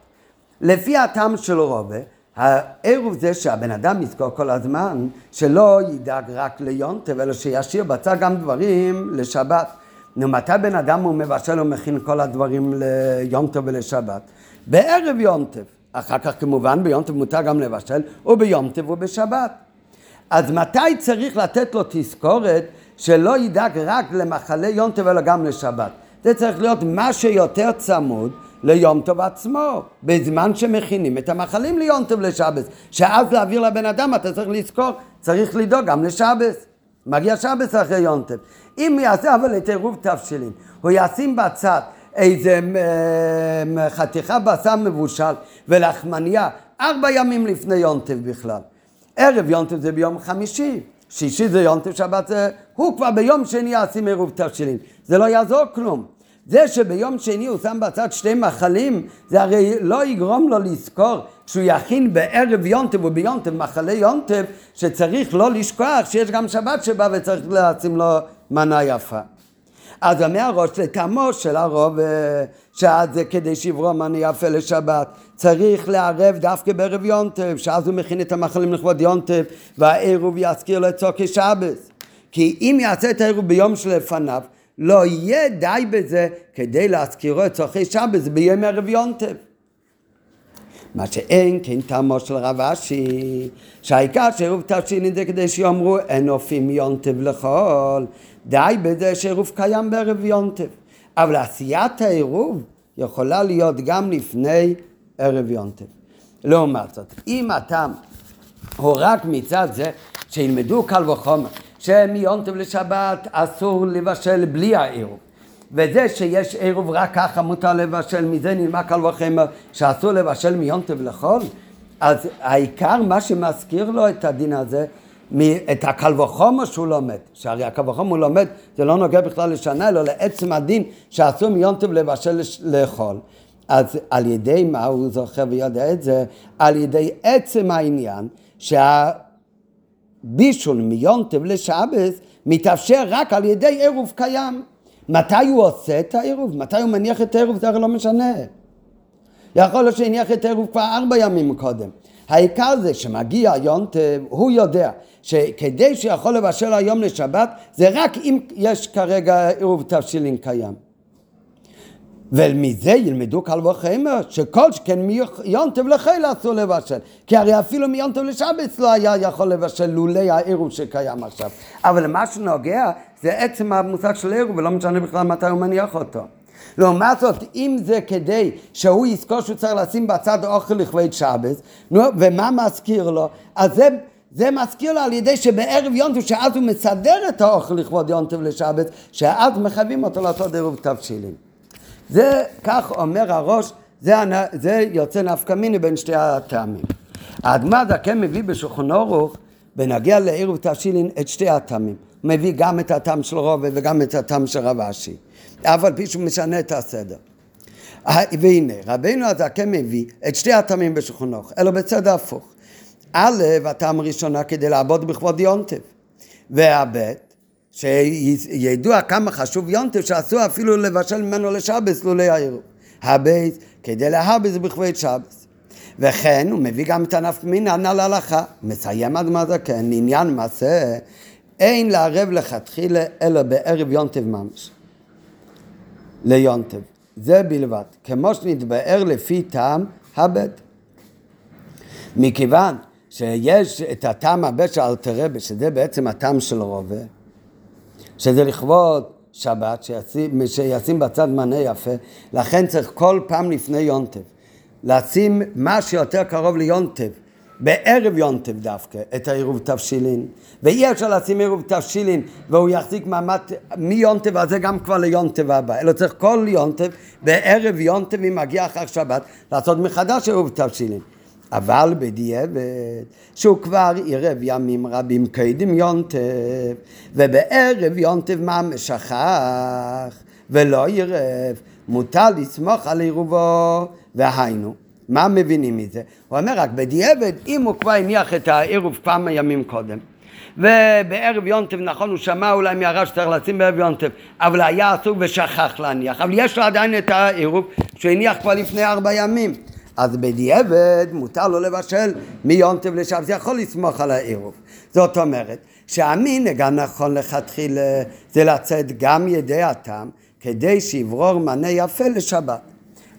לפי הטעם של רובה, העירוב זה שהבן אדם יזכור כל הזמן שלא ידאג רק ליונטב, אלא שישאיר בצד גם דברים לשבת. נו, מתי בן אדם הוא מבשל ומכין כל הדברים ליונטב ולשבת? בערב יונטב. אחר כך כמובן ביונטב מותר גם לבשל, וביונטב ובשבת. אז מתי צריך לתת לו תזכורת שלא ידאג רק למחלה יום טוב אלא גם לשבת? זה צריך להיות מה שיותר צמוד ליום טוב עצמו, בזמן שמכינים את המחלים ליום טוב לשבת, שאז להעביר לבן אדם אתה צריך לזכור, צריך לדאוג גם לשבת. מגיע שבת אחרי יום טוב. אם יעשה אבל את עירוב תבשילין, הוא ישים בצד איזה אה, חתיכה בשר מבושל ולחמניה ארבע ימים לפני יום טוב בכלל. ערב יום טוב זה ביום חמישי, שישי זה יום טוב, שבת זה... הוא כבר ביום שני ישים עירוב תבשילין. זה לא יעזור כלום. זה שביום שני הוא שם בצד שתי מחלים, זה הרי לא יגרום לו לזכור שהוא יכין בערב יונטב וביונטב מחלי יונטב, שצריך לא לשכוח שיש גם שבת שבא וצריך לשים לו מנה יפה. אז אומר הראש לטעמו של הרוב, שאז זה כדי שיברוא מנה יפה לשבת, צריך לערב דווקא בערב יונטב, שאז הוא מכין את המחלים לכבוד יונטב, והעירוב יזכיר לו את צוקי שבת. כי אם יעשה את העירוב ביום שלפניו, לא יהיה די בזה כדי להזכירו את צורכי שבת ביום ערב יונטב. מה שאין כן טעמו של רב אשי, שהעיקר שעירוב תבשילין זה כדי שיאמרו אין אופים יונטב לכל, די בזה שעירוב קיים בערב יונטב. אבל עשיית העירוב יכולה להיות גם לפני ערב יונטב. לעומת זאת, אם הטעם הוא רק מצד זה שילמדו קל וחומר שמיום טוב לשבת אסור לבשל בלי העירוב. וזה שיש עירוב רק ככה מותר לבשל, מזה נלמד קל וחמר שאסור לבשל מיום טוב לחול. אז העיקר מה שמזכיר לו את הדין הזה, את הקל וחומר שהוא לומד, שהרי הקל וחומר הוא לומד, זה לא נוגע בכלל לשנה, אלא לעצם הדין שאסור מיום טוב לבשל לאכול. אז על ידי מה הוא זוכר ויודע את זה? על ידי עצם העניין שה... בישול מיונטב לשבס מתאפשר רק על ידי עירוב קיים. מתי הוא עושה את העירוב? מתי הוא מניח את העירוב? זה הרי לא משנה. יכול להיות שהניח את העירוב כבר ארבע ימים קודם. העיקר זה שמגיע יונטב, הוא יודע שכדי שיכול לבשל היום לשבת, זה רק אם יש כרגע עירוב תבשילין קיים. ומזה ילמדו קל וחמר, שכל שכן מיונטב לחיל אסור לבשל. כי הרי אפילו מיונטב לשבץ לא היה יכול לבשל לולי העירוב שקיים עכשיו. אבל למה שנוגע זה עצם המושג של עירוב, ולא משנה בכלל מתי הוא מניח אותו. לעומת זאת, אם זה כדי שהוא יזכור שהוא צריך לשים בצד אוכל לכבד שבץ, נו, ומה מזכיר לו? אז זה... זה מזכיר לו על ידי שבערב יונטב, שאז הוא מסדר את האוכל לכבוד יונטב לשבת, שאז מחייבים אותו לעשות עירוב תבשילים. זה, כך אומר הראש, זה, זה יוצא נפקא מיני בין שתי הטעמים. האדמה זקן מביא בשולחן אורוך, בנגיע לעירוב תש"ין, את שתי הטעמים. הוא מביא גם את הטעם של רובה וגם את הטעם של רב אשי. אף על פי שהוא משנה את הסדר. והנה, רבינו הזקן מביא את שתי הטעמים בשולחן אורוך, אלא בצד ההפוך. א', הטעם הראשונה כדי לעבוד בכבוד יונטב, והב', שידוע כמה חשוב יונטב שאסור אפילו לבשל ממנו לשבס לולי העירוב. הבייס כדי להרבס בכבוד שבס. וכן הוא מביא גם את הנפקא ענה להלכה, מסיים עד מה זה כן, עניין מעשה, אין לערב לכתחילה אלא בערב יונטב ממש. ליונטב. זה בלבד, כמו שנתבאר לפי טעם הבד. מכיוון שיש את הטעם הבד של אלתרבה, שזה בעצם הטעם של רובה, שזה לכבוד שבת, שישים, שישים בצד מנה יפה, לכן צריך כל פעם לפני יונטב, לשים מה שיותר קרוב ליונטב, בערב יונטב דווקא, את העירוב תבשילין, ואי אפשר לשים עירוב תבשילין והוא יחזיק מעמד מיונטב, אז זה גם כבר ליונטב הבא, אלא צריך כל יונטב, בערב יונטב, אם מגיע אחר שבת, לעשות מחדש עירוב תבשילין. אבל בדיעבד, שהוא כבר עירב ימים רבים קדם יונטב, ובערב יונטב מה משכח, ולא עירב, מותר לסמוך על עירובו, והיינו. מה מבינים מזה? הוא אומר רק בדיעבד, אם הוא כבר הניח את העירוב כמה ימים קודם, ובערב יונטב, נכון, הוא שמע אולי מהרב שצריך לשים בערב יונטב, אבל היה עסוק ושכח להניח, אבל יש לו עדיין את העירוב שהוא הניח כבר לפני ארבע ימים. אז בדיעבד מותר לו לבשל מיונטב לשם, זה יכול לסמוך על העירוב. זאת אומרת שהמינהג הנכון לכתחילה זה לצאת גם ידי הטעם כדי שיברור מנה יפה לשבת.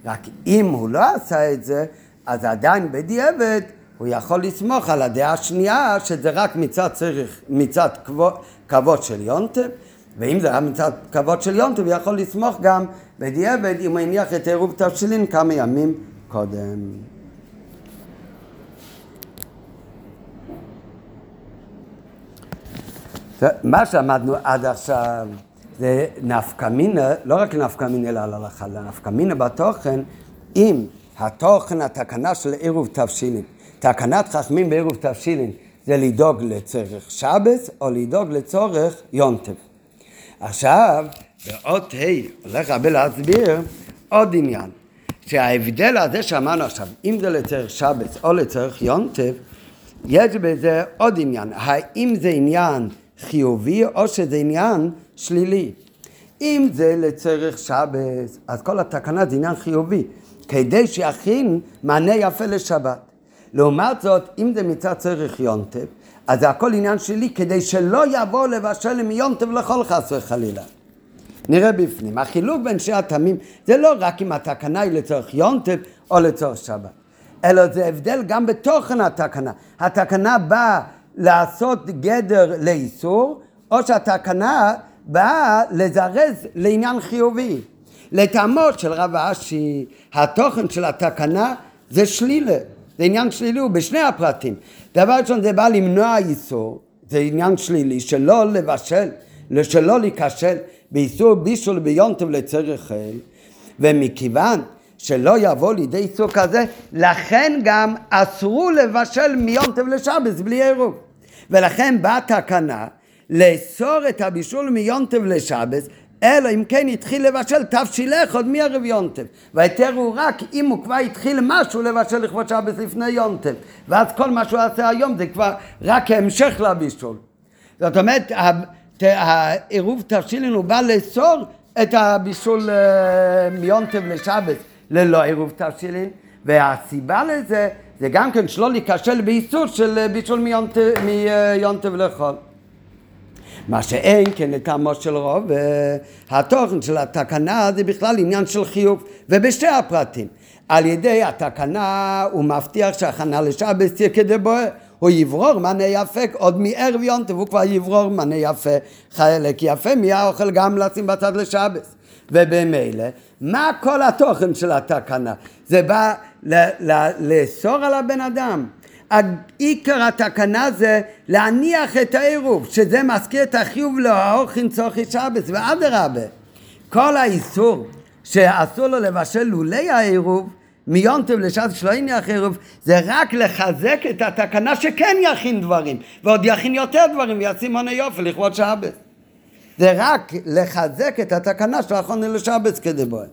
רק אם הוא לא עשה את זה, אז עדיין בדיעבד הוא יכול לסמוך על הדעה השנייה שזה רק מצד צריך, מצד כבוד של יונטב, ואם זה רק מצד כבוד של יונטב, הוא יכול לסמוך גם בדיעבד אם הוא הניח את עירוב תבשילין כמה ימים קודם. מה שלמדנו עד עכשיו זה נפקא מינה, לא רק נפקא מינה אלא להלכה, אלא נפקא מינה בתוכן, אם התוכן, התקנה של עירוב תבשילין, תקנת חכמים בעירוב תבשילין, זה לדאוג לצורך שבס או לדאוג לצורך יונטב. עכשיו, באות ה' הולך רבי להסביר עוד עניין, שההבדל הזה שאמרנו עכשיו, אם זה לצורך שבס או לצורך יונטב, יש בזה עוד עניין, האם זה עניין חיובי או שזה עניין שלילי. אם זה לצורך שבס, אז כל התקנה זה עניין חיובי, כדי שיכין מענה יפה לשבת. לעומת זאת, אם זה מצד צורך יונטב, אז זה הכל עניין שלי כדי שלא יבוא לבשל עם יונטב לכל חס וחלילה. נראה בפנים. החילוק בין שני התמים זה לא רק אם התקנה היא לצורך יונטב או לצורך שבת, אלא זה הבדל גם בתוכן התקנה. התקנה באה לעשות גדר לאיסור, או שהתקנה באה לזרז לעניין חיובי. לטעמו של רב אשי, התוכן של התקנה זה שלילה, זה עניין שלילי, הוא בשני הפרטים. דבר ראשון זה בא למנוע איסור, זה עניין שלילי, שלא לבשל, שלא להיכשל באיסור בישול ביונטב לצריך חיל, ומכיוון שלא יבוא לידי איסור כזה, לכן גם אסרו לבשל מיונטב לשבס בלי עירוב. ולכן באה תקנה לאסור את הבישול מיונטב לשבס, אלא אם כן התחיל לבשל תבשילך עוד מערב יונטב. וההיתר הוא רק אם הוא כבר התחיל משהו לבשל לכבוד שבס לפני יונטב. ואז כל מה שהוא עושה היום זה כבר רק המשך לבישול. זאת אומרת, העירוב תבשילין הוא בא לאסור את הבישול אה, מיונטב לשבס ללא עירוב תבשילין, והסיבה לזה זה גם כן שלא להיכשל באיסור של אה, בישול מיונטב לחול. מה שאין כן לטעמו של רוב, התוכן של התקנה זה בכלל עניין של חיוב, ובשתי הפרטים. על ידי התקנה הוא מבטיח שהכנה לשבס תהיה כדבוהר. הוא יברור מנה יפה עוד מערב יונטב, הוא כבר יברור מנה יפה, חלק יפה מהאוכל גם לשים בצד לשבס. ובמילא, מה כל התוכן של התקנה? זה בא לאסור על הבן אדם. עיקר התקנה זה להניח את העירוב, שזה מזכיר את החיוב לאורחין צורכי שבס, ואדרבה, כל האיסור שאסור לו לבשל לולי העירוב, מיום טוב לשעת שלא יניח עירוב, זה רק לחזק את התקנה שכן יכין דברים, ועוד יכין יותר דברים וישים מונה יופי לכבוד שבס. זה רק לחזק את התקנה של האחרונה לשבס כדבוי.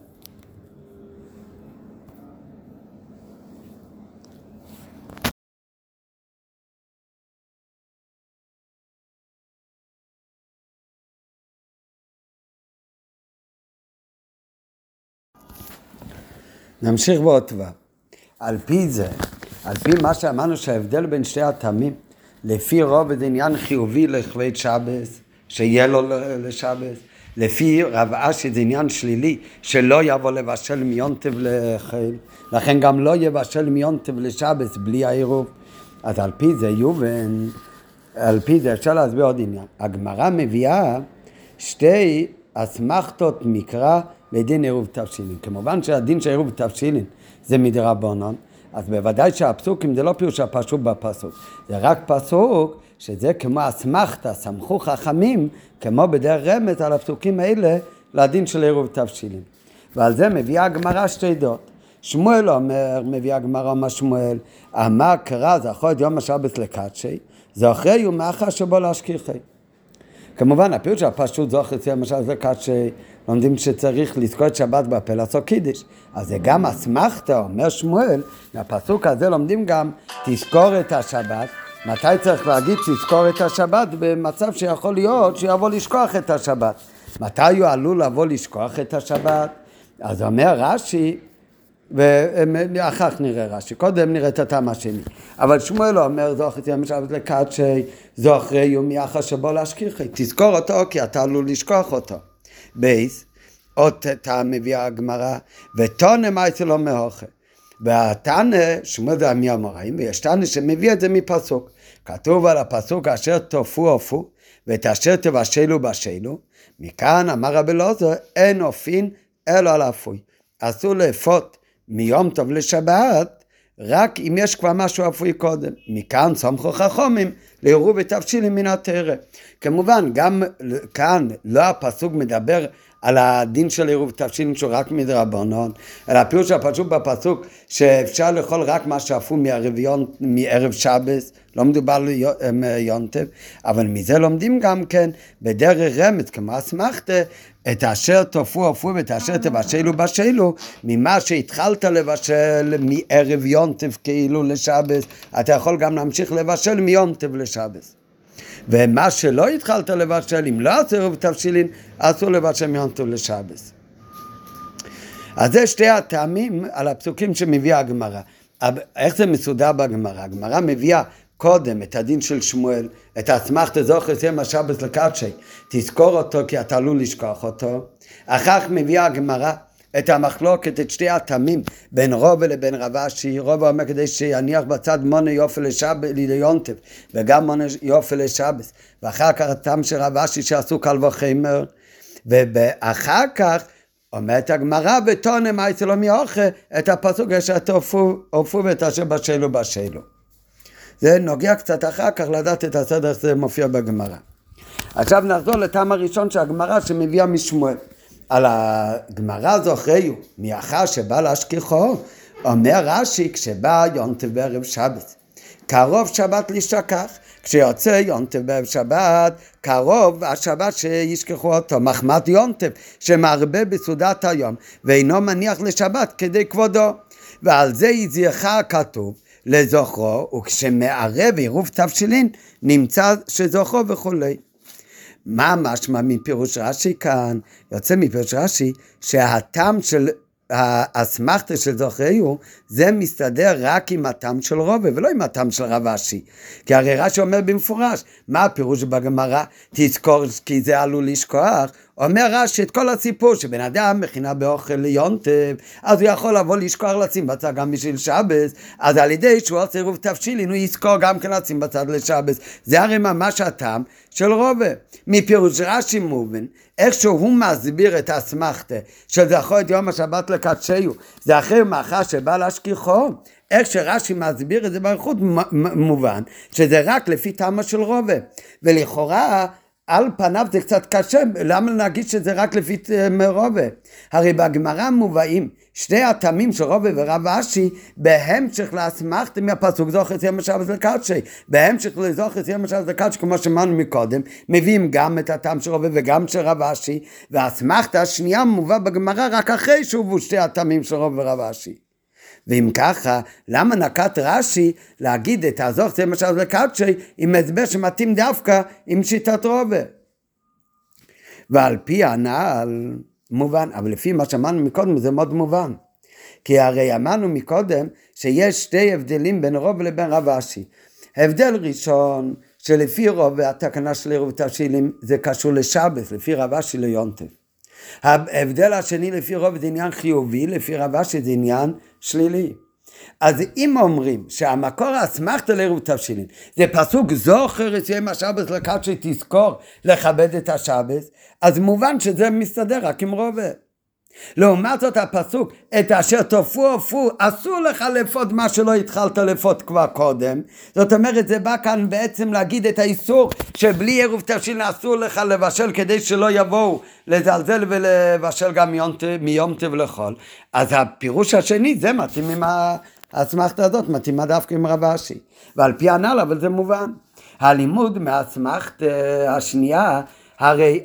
נמשיך בעוד דבר. על פי זה, על פי מה שאמרנו שההבדל בין שתי הטעמים, לפי רוב זה עניין חיובי לכבד שבס, שיהיה לו לשבס, לפי רב אשי זה עניין שלילי, שלא יבוא לבשל מיונטב לחיל, לכן גם לא יבשל מיונטב לשבס בלי העירוב. אז על פי זה יובן, על פי זה אפשר להסביר עוד עניין. הגמרא מביאה שתי אסמכתות מקרא לדין עירוב תבשילין. כמובן שהדין של עירוב תבשילין זה מדרבנן, אז בוודאי שהפסוקים זה לא פירוש הפשוט בפסוק, זה רק פסוק שזה כמו אסמכתא, סמכו חכמים, כמו בדרך רמז על הפסוקים האלה לדין של עירוב תבשילין. ועל זה מביאה הגמרא שתי דעות. שמואל אומר, מביא הגמרא מה שמואל, אמר קרא זכור את יום השבס לקדשי, זוכרי ומאחר שבו להשכיחי. כמובן, הפירוש הפשוט זוכר את יום השבס לקדשי לומדים שצריך לזכור את שבת בפה לעשות קידיש. אז זה גם אסמכתא, אומר שמואל, מהפסוק הזה לומדים גם תזכור את השבת. מתי צריך להגיד תזכור את השבת? במצב שיכול להיות שיבוא לשכוח את השבת. מתי הוא עלול לבוא לשכוח את השבת? אז אומר רש"י, ואחר כך נראה רש"י, קודם נראה את הטעם השני. אבל שמואל אומר זוכר את יום השבת לקדשי, זוכרי יומי אחר שבו להשכיחי. תזכור אותו כי אתה עלול לשכוח אותו. בייס, עוד טעם מביאה הגמרא, ותונה מייסה לא מהוכה. והתנא, שמואל זה מהאמוראים, ויש תנא שמביא את זה מפסוק. כתוב על הפסוק אשר תופו עופו, ואת אשר תבשלו בשלו. מכאן אמר רבי אלעזר, אין אופין אלא על אפוי. אסור לאפות מיום טוב לשבת, רק אם יש כבר משהו אפוי קודם. מכאן סמכו חכומים לעירוב ותבשילים מן התרא. כמובן, גם כאן לא הפסוק מדבר על הדין של עירוב תבשילים שהוא רק מדרבנון, אלא הפירוש הפשוט בפסוק שאפשר לאכול רק מה שאפו מערב שבס, לא מדובר על יונטב, אבל מזה לומדים גם כן בדרך רמז, כמו אסמכתה, את אשר תופו עפו ואת אשר תבשלו בשלו, ממה שהתחלת לבשל מערב יונטב כאילו לשבס, אתה יכול גם להמשיך לבשל מיונטב לשבס. ומה שלא התחלת לבשל, אם לא עשו תבשילין, אסור לבשל מיונטב לשבס. אז זה שתי הטעמים על הפסוקים שמביאה הגמרא. איך זה מסודר בגמרא? הגמרא מביאה קודם את הדין של שמואל, את האסמכתא זוכר סיים השבס לקדשי, תזכור אותו כי אתה עלול לשכוח אותו. אחר כך מביאה הגמרא את המחלוקת, את שתי התמים, בין רובה לבין רב אשי, רובה אומר כדי שיניח בצד מונה יופי לשבת, ליונטב, וגם מונה יופי לשבס, ואחר כך התם של רב אשי שעשו קל וחמר, ואחר כך אומרת הגמרא בתונה מייסלו לא מאוכל, את הפסוק אשר תעופו ואת אשר בשלו בשלו. זה נוגע קצת אחר כך לדעת את הסדר שזה מופיע בגמרא. עכשיו נחזור לטעם הראשון של הגמרא שמביאה משמואל. על הגמרא זוכריו, מאחר שבא להשכיחו, אומר רש"י כשבא יונטב בערב שבת. קרוב שבת להשתכח. כשיוצא יונטב בערב שבת, קרוב השבת שישכחו אותו, מחמד יונטב, שמרבה בסעודת היום, ואינו מניח לשבת כדי כבודו. ועל זה יזירך כתוב, לזוכרו, וכשמערב עירוב תבשילין נמצא שזוכרו וכולי. מה משמע מפירוש רש"י כאן? יוצא מפירוש רש"י שהטעם של האסמכתה של זוכריהו, זה מסתדר רק עם הטעם של רובה ולא עם הטעם של רב אשי. כי הרי רש"י אומר במפורש, מה הפירוש בגמרא? תזכור כי זה עלול לשכוח. אומר רש"י את כל הסיפור שבן אדם מכינה באוכל ליונטב, אז הוא יכול לבוא לשכוח לשים בצד גם בשביל שבס, אז על ידי שהוא עושה עירוב תבשילין הוא יזכור גם כן לשים בצד לשבס. זה הרי ממש הטעם של רובה. מפירוש רש"י מובן, איך שהוא מסביר את האסמכתה של זכור את יום השבת לקדשהו, זה אחרי מאחר שבא להשכיחו. איך שרש"י מסביר את זה באריכות מובן שזה רק לפי טעמה של רובה ולכאורה על פניו זה קצת קשה, למה להגיד שזה רק לפי אה, רובה? הרי בגמרא מובאים שני הטעמים של רובה ורב אשי בהמשך לאסמכתה מהפסוק זוכר יום השבת לקדשי בהמשך לזוכר יום השבת לקדשי כמו שאמרנו מקודם מביאים גם את הטעם של רובה וגם של רב אשי והאסמכתה השנייה מובא בגמרא רק אחרי שהובאו שתי הטעמים של רובה ורב אשי ואם ככה, למה נקט רש"י להגיד את הזוך זה משל לקדשי עם הסבר שמתאים דווקא עם שיטת רובה? ועל פי הנעל מובן, אבל לפי מה שאמרנו מקודם זה מאוד מובן. כי הרי אמרנו מקודם שיש שתי הבדלים בין רוב לבין רב אשי. הבדל ראשון, שלפי רוב התקנה של עירוב תבשילים זה קשור לשבס, לפי רב אשי ליונטב. ההבדל השני לפי רוב זה עניין חיובי, לפי רב אשי זה עניין שלילי. אז אם אומרים שהמקור האסמכתא לעירוב תבשילין זה פסוק זוכר את יום השבס לקד שתזכור לכבד את השבס, אז מובן שזה מסתדר רק עם רובה. לעומת זאת הפסוק, את אשר תופו עופו, אסור לך לפות מה שלא התחלת לפות כבר קודם. זאת אומרת, זה בא כאן בעצם להגיד את האיסור שבלי עירוב תבשילין אסור לך לבשל כדי שלא יבואו לזלזל ולבשל גם מיום טב לחול. אז הפירוש השני, זה מתאים עם האסמכתה הזאת, מתאימה דווקא עם רב אשי. ועל פי הנ"ל, אבל זה מובן. הלימוד מהאסמכתה השנייה, הרי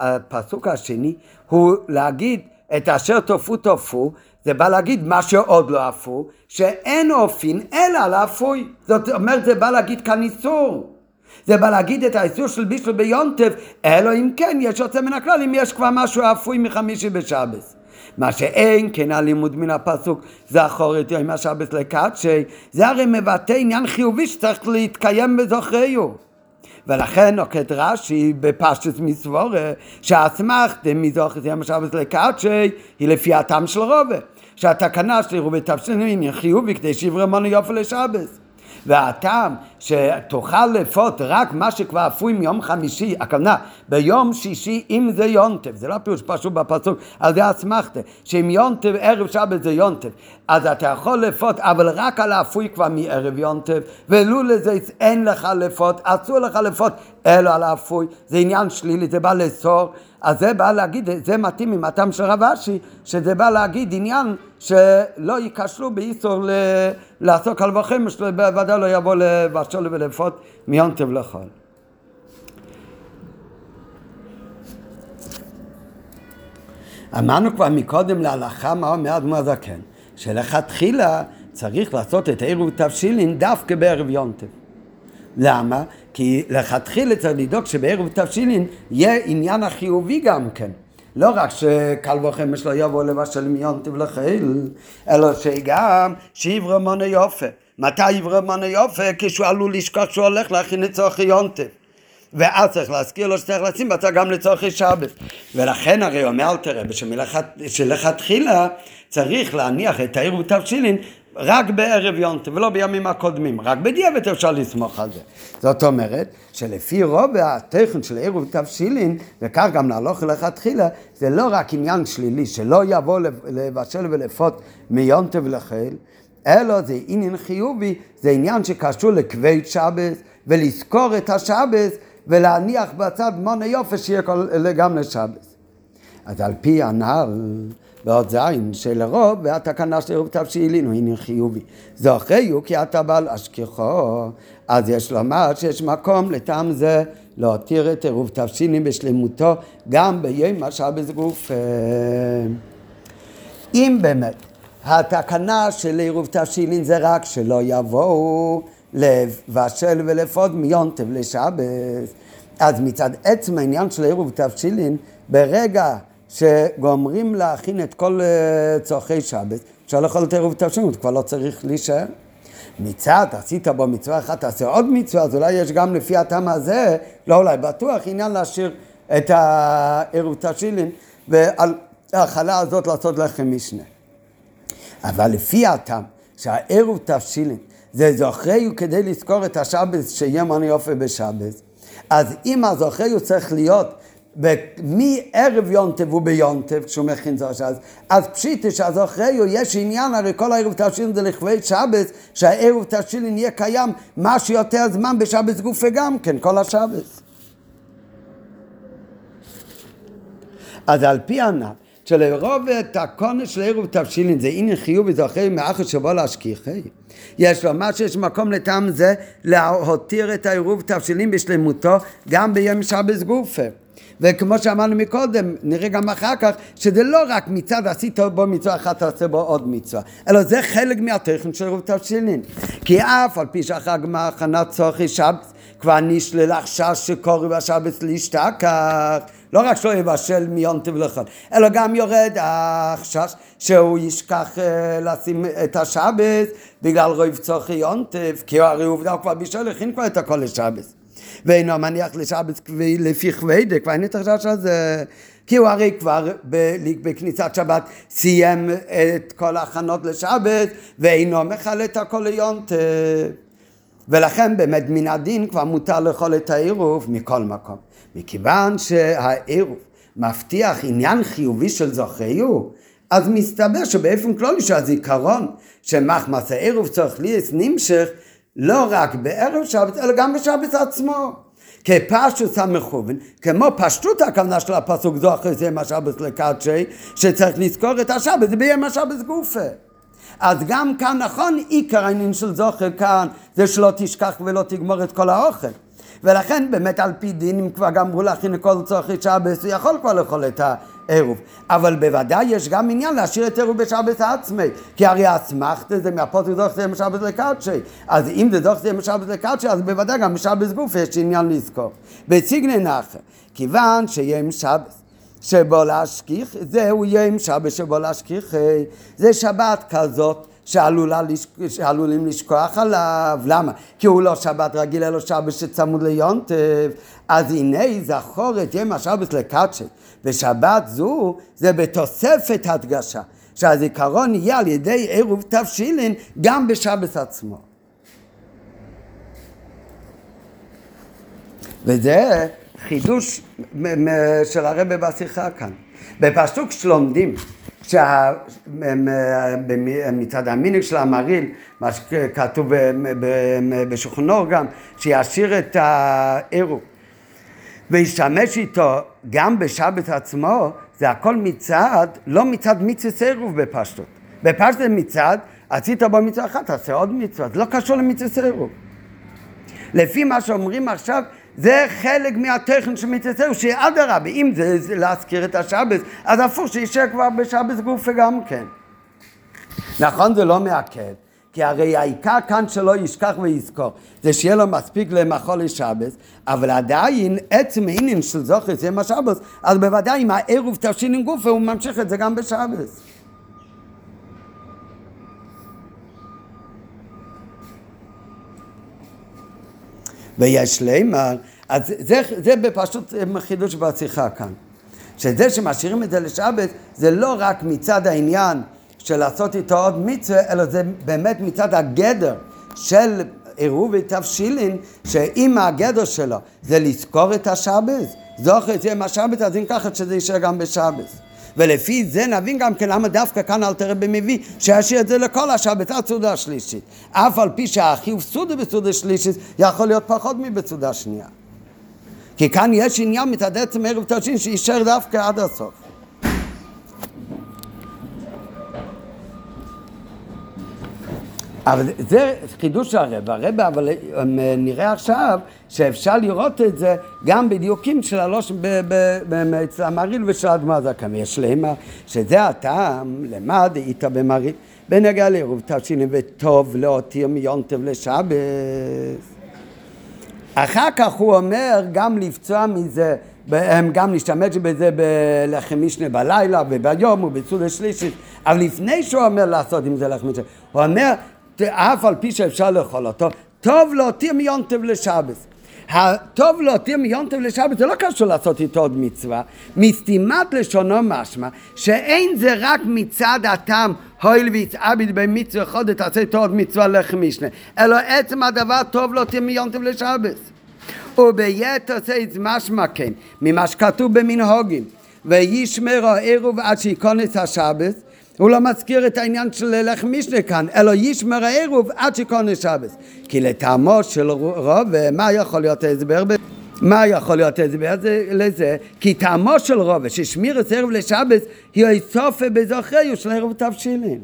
הפסוק השני הוא להגיד את אשר תופו תופו, זה בא להגיד מה שעוד לא אפו, שאין אופין אלא לאפוי. זאת אומרת, זה בא להגיד כאן איסור. זה בא להגיד את האיסור של בישל ביונטב, אלא אם כן יש יוצא מן הכלל, אם יש כבר משהו אפוי מחמישי בשבס. מה שאין כן הלימוד מן הפסוק זכור את יום השבס לקדשי, זה הרי מבטא עניין חיובי שצריך להתקיים בזוכריו. ולכן נוקט רש"י בפשטוס מסבורה שהאסמכתה מזוכר יום השבס לקדשי היא לפי הטעם של רובה. שהתקנה של עירובי תבשילין היא חיובי כדי שיברמונו יופי לשבס. והטעם שתוכל לפות רק מה שכבר אפוי מיום חמישי, הכוונה ביום שישי אם זה יונטב, זה לא פירוש פשוט בפסוק, על זה אסמכתה, שאם יונטב ערב שבת זה יונטב, אז אתה יכול לפות, אבל רק על האפוי כבר מערב יונטב, ולו לזה אין לך לפות, אסור לך לפות, אלא על האפוי, זה עניין שלילי, זה בא לאסור. אז זה בא להגיד, זה מתאים עם הטעם של רב אשי, שזה בא להגיד עניין שלא ייכשלו באיסור ל... לעסוק על וחמש, בוודאי לא יבוא לבשול ולפות מיון טב לחול. אמרנו כבר מקודם להלכה מה אומר אדמו הזקן, שלכתחילה צריך לעשות את עירוב תבשילין דווקא בערב יונטב. למה? כי לכתחילה צריך לדאוג שבערב תבשילין יהיה עניין החיובי גם כן. לא רק שקל וחמש לא יבוא לבשל מיונטב לחיל, אלא שגם שיברא מונה יופה. מתי יברא מונה יופה? כשהוא עלול לשכוח שהוא הולך להכין לצורכי יונטב. ואז צריך להזכיר לו שצריך לשים בצד גם לצורכי שבת. ולכן הרי אומר אלתר רבי שלכתחילה צריך להניח את העיר ותבשילין רק בערב יונטה ולא בימים הקודמים, רק בדיעבד אפשר לסמוך על זה. זאת אומרת שלפי רוב התכן של עירוב תבשילין, וכך גם להלוך לכתחילה, זה לא רק עניין שלילי, שלא יבוא לבשל ולפות מיונטה ולחיל, אלא זה עניין חיובי, זה עניין שקשור לכבד שבס, ולזכור את השבס, ולהניח בצד מונה יופי שיהיה גם לשבס. אז על פי הנ"ל ועוד זין שלרוב והתקנה של עירוב תבשילין הוא עניין חיובי. זוכרי הוא כי אתה בעל אשכחו, אז יש לומר שיש מקום לטעם זה להותיר את עירוב תבשילין בשלמותו גם ביום השבס גוף. אם באמת התקנה של עירוב תבשילין זה רק שלא יבואו לבשל ולפוד מיונטב לשבס, אז מצד עצם העניין של עירוב תבשילין, ברגע שגומרים להכין את כל אה, צורכי שבת, אפשר לאכול את עירוב תבשילים, כבר לא צריך להישאר. מצד, עשית בו מצווה אחת, תעשה עוד מצווה, אז אולי יש גם לפי הטעם הזה, לא אולי, בטוח עניין להשאיר את העירוב תבשילים, ועל ההאכלה הזאת לעשות לחם משנה. אבל לפי הטעם, שהעירוב תבשילים זה זוכרי הוא כדי לזכור את השבת שיהיה מני אופי בשבת, אז אם הזוכרי הוא צריך להיות מערב יונטב וביונטב, כשהוא מכין זו אז, אז פשיטה שאז אחריו יש עניין, הרי כל הערב תשילין זה לכבד שבת, שהערב תשילין יהיה קיים מה שיותר זמן בשבת גופה גם כן, כל השבת. אז על פי ענת, שלרוב את הקונה של ערב תבשילין זה עניין חיובי אחרי מאחר שבוא להשכיחי. יש לומר שיש מקום לטעם זה להותיר את העירוב תבשילין בשלמותו גם ביום שבס גופה וכמו שאמרנו מקודם, נראה גם אחר כך, שזה לא רק מצד עשית בו מצווה אחת, תעשה בו עוד מצווה, אלא זה חלק מהטכן של רוב תבשילין. כי אף על פי שאחר גמר הכנת צורכי שבת, כבר נשלל החשש שקורא בשבת להשתכח. לא רק שלא יבשל מיונטב לחול, אלא גם יורד החשש שהוא ישכח uh, לשים את השבת בגלל רוב צורכי יונטב, כי הרי עובדה הוא כבר בישל, הכין כבר את הכל לשבת. ואינו מניח לשבת לפי כבדה, כבר אין את החשש הזה. כי הוא הרי כבר בכניסת שבת סיים את כל ההכנות לשבת ואינו מכלה את הכל ליונטה. ולכן באמת מן הדין כבר מותר לאכול את העירוב מכל מקום. מכיוון שהעירוב מבטיח עניין חיובי של זוכריו, אז מסתבר שבאופן כללי שהזיכרון שמחמס העירוב צריך להיות נמשך לא רק בערב שבת, אלא גם בשבת עצמו. כפשוט המכוון, כמו פשטות הכוונה של הפסוק זו אחרי זה יום השבת לקדשי, שצריך לזכור את השבת, זה ביום השבת גופה. אז גם כאן נכון עיקר העניין של זוכר כאן זה שלא תשכח ולא תגמור את כל האוכל. ולכן באמת על פי דין אם כבר גמרו להכין לכל צורכי שבת הוא יכול כבר לאכול את עירוב. אבל בוודאי יש גם עניין להשאיר את עירוב בשבת עצמי. כי הרי אסמכתא זה מהפוסק דוח זה משבת לקדשי. אז אם זה דוח זה משבת לקדשי, אז בוודאי גם בשבת גוף יש עניין לזכור. בציגני נחה, כיוון שיום שבת שבו להשכיח, זהו יום שבת שבו להשכיח, זה שבת כזאת. שעלולים לשכוח עליו, למה? כי הוא לא שבת רגיל אלא שבת שצמוד ליונטב, אז הנה זכור את יום השבת לקדשי, ושבת זו זה בתוספת הדגשה, שהזיכרון יהיה על ידי עירוב תבשילין גם בשבת עצמו. וזה חידוש של הרבה בשיחה כאן. בפסוק שלומדים, מצד המינג של המרעיל, מה שכתוב בשולחנו גם, שישאיר את העירוב וישתמש איתו גם בשבת עצמו, זה הכל מצד, לא מצד מצווה סירוב בפשטות. בפשטות מצד, עשית בו מצווה אחת, תעשה עוד מצווה, זה לא קשור למצווה סירוב. לפי מה שאומרים עכשיו, זה חלק מהטכן של מצווה סירוב, שאדרבה, אם זה להזכיר את השבת, אז הפוך שישאר כבר בשבת גופה גם כן. נכון, זה לא מעכב. כי הרי העיקר כאן שלא ישכח ויזכור, זה שיהיה לו מספיק למחול לשבס, אבל עדיין עצם העניין של זוכר זה מה שבס, אז בוודאי אם העירוב תבשין עם גופה הוא ממשיך את זה גם בשבס. ויש לימר, אז זה, זה בפשוט חידוש בשיחה כאן. שזה שמשאירים את זה לשבת, זה לא רק מצד העניין של לעשות איתו עוד מצווה, אלא זה באמת מצד הגדר של עירוב ותבשילין, שאם הגדר שלו זה לזכור את השבס, זוכר את זה עם השבס, אז אם ככה שזה יישאר גם בשבס. ולפי זה נבין גם כן למה דווקא כאן אל תראה במביא שישאיר את זה לכל השבת עד סעודה השלישית. אף על פי שהחיוב סעודה בסעודה שלישית יכול להיות פחות מבסעודה שנייה. כי כאן יש עניין מצד עצם ערב תשין שיישאר דווקא עד הסוף. אבל זה חידוש הרב, הרב אבל נראה עכשיו שאפשר לראות את זה גם בדיוקים של הלוש אצל המריל ושל אדמה זקן, ויש להם שזה הטעם למד איתה במריל, בנגע לעירוב תבשילים וטוב להותיר מיונטב לשבת. אחר כך הוא אומר גם לפצוע מזה, גם להשתמש בזה בלחם משנה בלילה וביום ובצוד השלישית, אבל לפני שהוא אומר לעשות עם זה לחם משנה, הוא אומר אף על פי שאפשר לאכול אותו, טוב להותיר מיונטב לשבס. הטוב להותיר מיונטב לשבת זה לא קשור לעשות איתו עוד מצווה, מסתימת לשונו משמע שאין זה רק מצד הטעם הואיל ויצעביד במצווה חודש תעשה איתו עוד מצווה לחם משנה אלא עצם הדבר טוב להותיר מיונטב לשבת וביתר סייץ משמע כן ממה שכתוב במנהוגים וישמר העירוב עד שייכנס השבת הוא לא מזכיר את העניין של לחם משנה כאן, אלא ישמר העירוב עד שכונס שבס. כי לטעמו של רוב, מה יכול להיות ההסבר? מה יכול להיות ההסבר לזה? כי טעמו של רוב, ששמיר את ערב לשבס, היא איסופה בזוכריו של ערב תבשילין.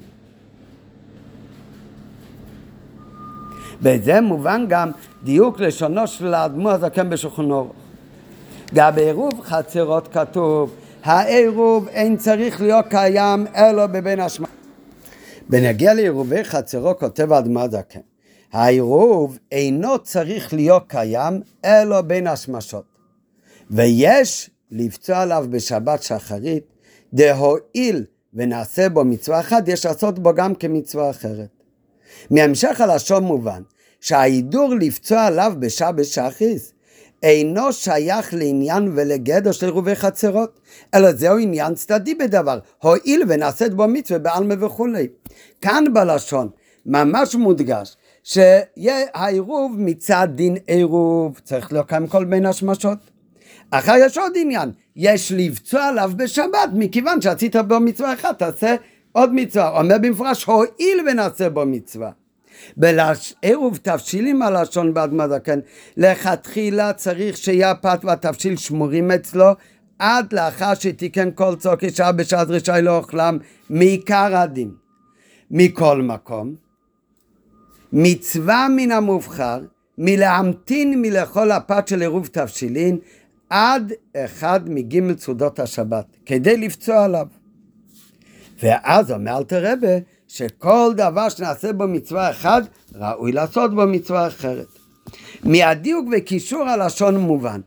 בזה מובן גם דיוק לשונו של האדמו הזקן בשולחן אורוך. גם בעירוב חצרות כתוב העירוב אין צריך להיות קיים אלא בבין השמע. בנגיע לעירובי חצרו כותב אדמה זקן, העירוב אינו צריך להיות קיים אלא בין השמשות. ויש לפצוע עליו בשבת שחרית, דהואיל ונעשה בו מצווה אחת, יש לעשות בו גם כמצווה אחרת. מהמשך הלשון מובן שההידור לפצוע עליו בשבת שחיס אינו שייך לעניין ולגדר של עירובי חצרות, אלא זהו עניין צדדי בדבר, הואיל ונעשית בו מצווה בעלמה וכולי. כאן בלשון ממש מודגש שיהיה העירוב מצד דין עירוב, צריך לקיים כל בין השמשות. אחר יש עוד עניין, יש לבצוע עליו בשבת, מכיוון שעשית בו מצווה אחת, תעשה עוד מצווה. אומר במפורש, הואיל ונעשה בו מצווה. בעירוב תבשילים הלשון באדמה זקן, לכתחילה צריך שיהיה הפת והתבשיל שמורים אצלו עד לאחר שתיקן כל צוק אישה בשעת רשאי לאוכלם מעיקר הדין. מכל מקום, מצווה מן המובחר מלהמתין מלאכול הפת של עירוב תבשילין עד אחד מגימל סעודות השבת, כדי לפצוע עליו. ואז אומר אלתר רבה שכל דבר שנעשה בו מצווה אחת, ראוי לעשות בו מצווה אחרת. מהדיוק וקישור הלשון מובן.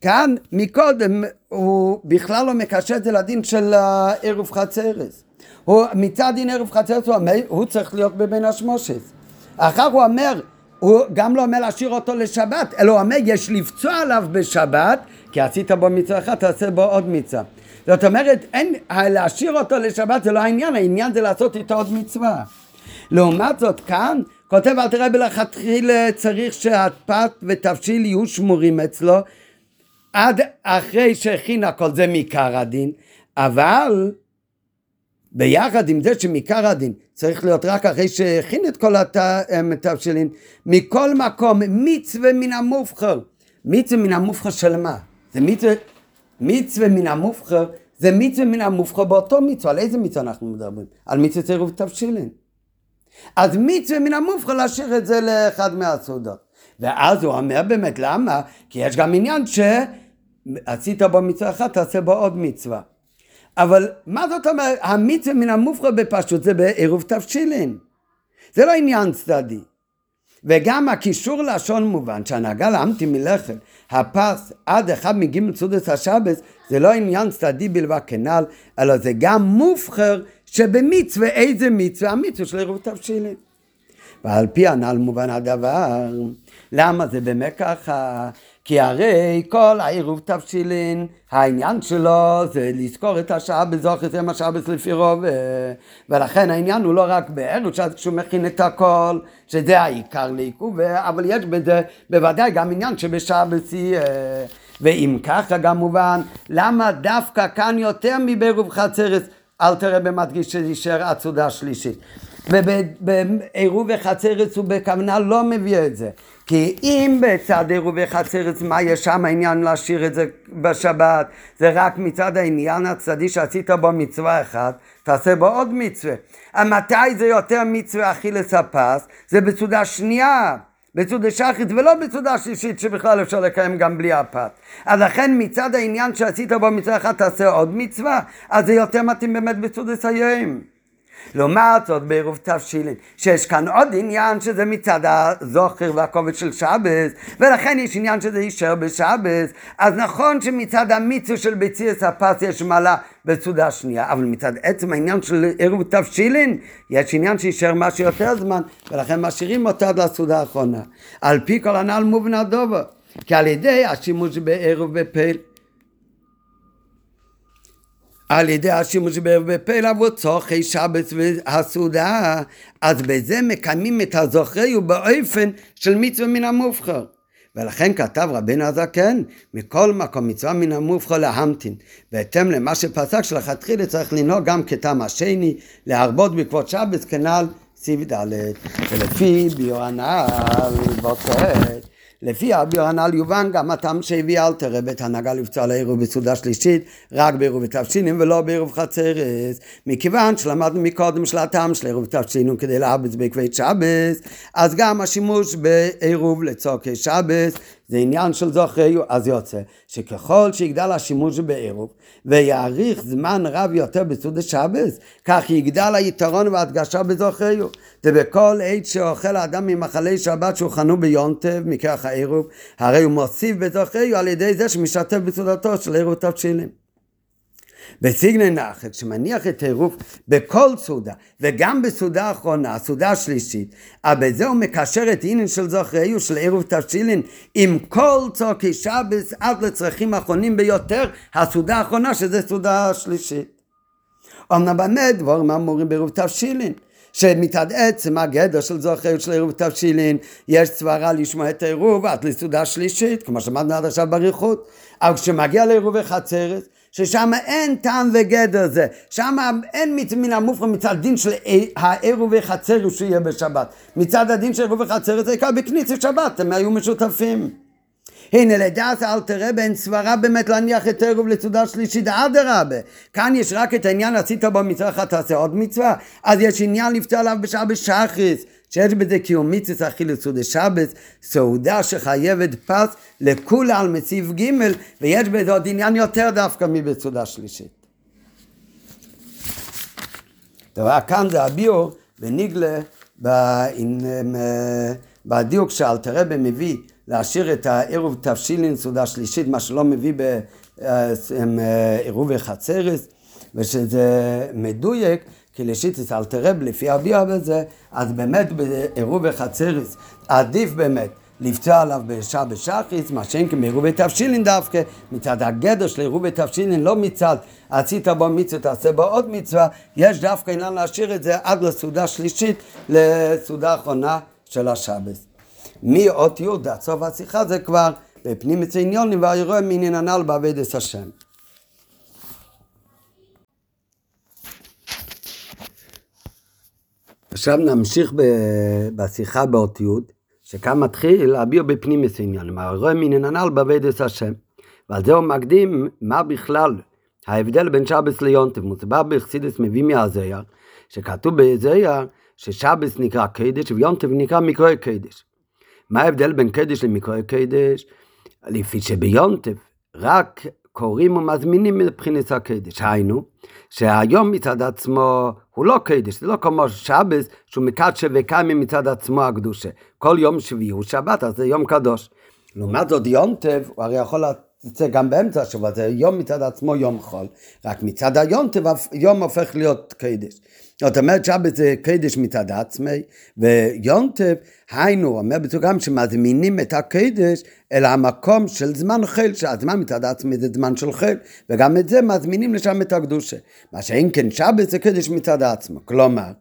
כאן מקודם הוא בכלל לא מקשר את זה לדין של ערב חצרס. הוא מצד דין ערב חצרס הוא, אומר, הוא צריך להיות בבין השמושס. אחר הוא אומר הוא גם לא אומר להשאיר אותו לשבת, אלא הוא אומר יש לפצוע עליו בשבת, כי עשית בו מצווה אחת, תעשה בו עוד מצווה. זאת אומרת, אין, להשאיר אותו לשבת זה לא העניין, העניין זה לעשות איתו עוד מצווה. לעומת זאת, כאן כותב אל תראה בלכתחילה צריך שהפת ותבשיל יהיו שמורים אצלו עד אחרי שהכין הכל, זה מעיקר הדין, אבל ביחד עם זה שמעיקר הדין צריך להיות רק אחרי שהכין את כל התבשילין, מכל מקום מצווה מן המובחר, מצווה מן המובחר של מה? זה מצווה, מצווה מן המובחר, זה מצווה מן המובחר באותו מצווה, על איזה מצווה אנחנו מדברים? על מצווה צירוף תבשילין. אז מצווה מן המובחר להשאיר את זה לאחד מהסעודות. ואז הוא אומר באמת למה? כי יש גם עניין שעשית בו מצווה אחת, תעשה בו עוד מצווה. אבל מה זאת אומרת, המצווה מן המופרע בפשוט זה בעירוב תבשילין. זה לא עניין צדדי. וגם הקישור לשון מובן, שהנהגה להמתין מלחם, הפס עד אחד מגימל סודס השבס, זה לא עניין צדדי בלבד כנ"ל, אלא זה גם מובחר שבמצווה, איזה מצווה? המצווה של עירוב תבשילין. ועל פי הנ"ל מובן הדבר, למה זה באמת ככה? כי הרי כל העירוב תבשילין, העניין שלו זה לזכור את השעה בזוכר, זה מה שבס לפי רוב, ולכן העניין הוא לא רק בערב, כשהוא מכין את הכל, שזה העיקר לעיכוב, אבל יש בזה בוודאי גם עניין שבשבס יהיה. ואם ככה גם מובן, למה דווקא כאן יותר מבעירוב חצרס, אל תראה במדגיש שישאר עד סעודה שלישית. ובעירוב וחצרס הוא בכוונה לא מביא את זה. כי אם בצד עירוב וחצרס, מה יש שם העניין להשאיר את זה בשבת? זה רק מצד העניין הצדדי שעשית בו מצווה אחת, תעשה בו עוד מצווה. מתי זה יותר מצווה אכילס הפס? זה בסעודה שנייה. בסעודה שחית ולא בסעודה שלישית שבכלל אפשר לקיים גם בלי הפת. אז לכן מצד העניין שעשית בו מצווה אחת תעשה עוד מצווה, אז זה יותר מתאים באמת בסעודה סיים. לעומת זאת בעירוב תבשילין, שיש כאן עוד עניין שזה מצד הזוכר והכובד של שבס, ולכן יש עניין שזה יישאר בשבס, אז נכון שמצד המיצו של ביצי הפס יש מעלה בסעודה שנייה, אבל מצד עצם העניין של עירוב תבשילין, יש עניין שיישאר משהו יותר זמן, ולכן משאירים אותו עד לסעודה האחרונה. על פי כל הנ"ל מובן הדובר, כי על ידי השימוש בעירוב בפל. על ידי השימוש בפלא וצורכי שבץ והסעודה, אז בזה מקיימים את הזוכרי ובאופן של מצווה מן המובחר. ולכן כתב רבינו הזקן, מכל מקום מצווה מן המובחר להמתין. בהתאם למה שפסק שלכתחילה צריך לנהוג גם כתם השני, להרבות בעקבות שבץ כנ"ל סיב ד' ולפי ביור הנ"ל לפי אבי הנ"ל יובן גם הטעם שהביא אל תראה בית הנהגה לפצוע לעירוב בסעודה שלישית רק בעירוב ותבשינים ולא בעירוב חצרס. מכיוון שלמדנו מקודם של הטעם של עירוב ותבשינים כדי להרבץ בעקבי שבס אז גם השימוש בעירוב לצורכי שבס זה עניין של זוכריו, אז יוצא שככל שיגדל השימוש בעירוב ויאריך זמן רב יותר בסעודה שבס, כך יגדל היתרון וההדגשה בזוכריו. ובכל עת שאוכל האדם ממחלי שבת שהוכנו ביונטב, מכרך העירוב, הרי הוא מוסיף בזוכריו על ידי זה שמשתף בסעודתו של עירוב תבשילים. בסיגנן נחת, שמניח את העירוב בכל סעודה, וגם בסעודה האחרונה, הסעודה השלישית, אבל בזה הוא מקשר את עניין של זוכריהו של עירוב תבשילין עם כל צורכי שבס עד לצרכים האחרונים ביותר, הסעודה האחרונה שזה סעודה השלישית. אמנם באמת דבורים אמורים בעירוב תבשילין. שמצד עצם הגדר של זוכר של עירוב תבשילין יש סברה לשמוע את העירוב עד לסעודה שלישית כמו שאמרנו עד עכשיו בריחות אבל כשמגיע לעירוב החצרת ששם אין טעם וגדר זה, שם אין מן המופרע מצד דין של העירוב וחצר שיהיה בשבת. מצד הדין של עירוב וחצר זה עיקר בכניסת שבת, הם היו משותפים. הנה לדעת אל תראה בין סברה באמת להניח את עירוב לסעודה שלישית אדרבה כאן יש רק את העניין עשית בו מצווה אחת תעשה עוד מצווה אז יש עניין לפתור עליו בשעה בשחריס שיש בזה קיום מצווה אכיל סעודה שבת, סעודה שחייבת פס לכולה על מציב ג' ויש בזה עוד עניין יותר דווקא מבסעודה שלישית. דבר כאן זה הביאו וניגלה בדיוק שאלתרבה מביא להשאיר את העירוב תבשילין סעודה שלישית, מה שלא מביא בעירוב חצרס, ושזה מדויק כי לשיטס אלתרב לפי הביאה בזה, אז באמת בעירוב וחצריס עדיף באמת לפצוע עליו בשעה בשחיס, מה שאין כמעירובי תבשילין דווקא, מצד הגדר של עירובי תבשילין, לא מצד עשית בו מצווה, תעשה בו עוד מצווה, יש דווקא עניין להשאיר את זה עד לסעודה שלישית, לסעודה האחרונה של השבס. מאות י' עד סוף השיחה זה כבר בפנים אצל עניונים והירוע מעניין הנ"ל בעבודת השם. עכשיו נמשיך בשיחה באות י' שכאן מתחיל להביע בפנים את העניין, הרואה מן הנ"ל בעבודת השם. ועל זה הוא מקדים מה בכלל ההבדל בין שבס ליונטב, מוסבר בחסידס מביא מהזייר, שכתוב בזייר ששבס נקרא קדש ויונטב נקרא מקרואי קדש. מה ההבדל בין קדש למקרואי קדש? לפי שביונטב רק קוראים ומזמינים מבחינת הקדש. היינו, שהיום מצד עצמו הוא לא קדש, זה לא כמו שבס שהוא מקדשה וקיימים מצד עצמו הקדושה. כל יום שביעי הוא שבת, אז זה יום קדוש. לעומת זאת יונטב, הוא הרי יכול לצאת גם באמצע השבוע, זה יום מצד עצמו יום חול, רק מצד היונטב יום הופך להיות קדש. זאת אומרת שבת זה קדש מצד עצמי, ויונטב, היינו, אומר בצורה שמזמינים את הקדש אל המקום של זמן חיל, שהזמן מצד עצמי זה זמן של חיל, וגם את זה מזמינים לשם את הקדושה. מה שאין כן שבת זה קדש מצד עצמו. כלומר,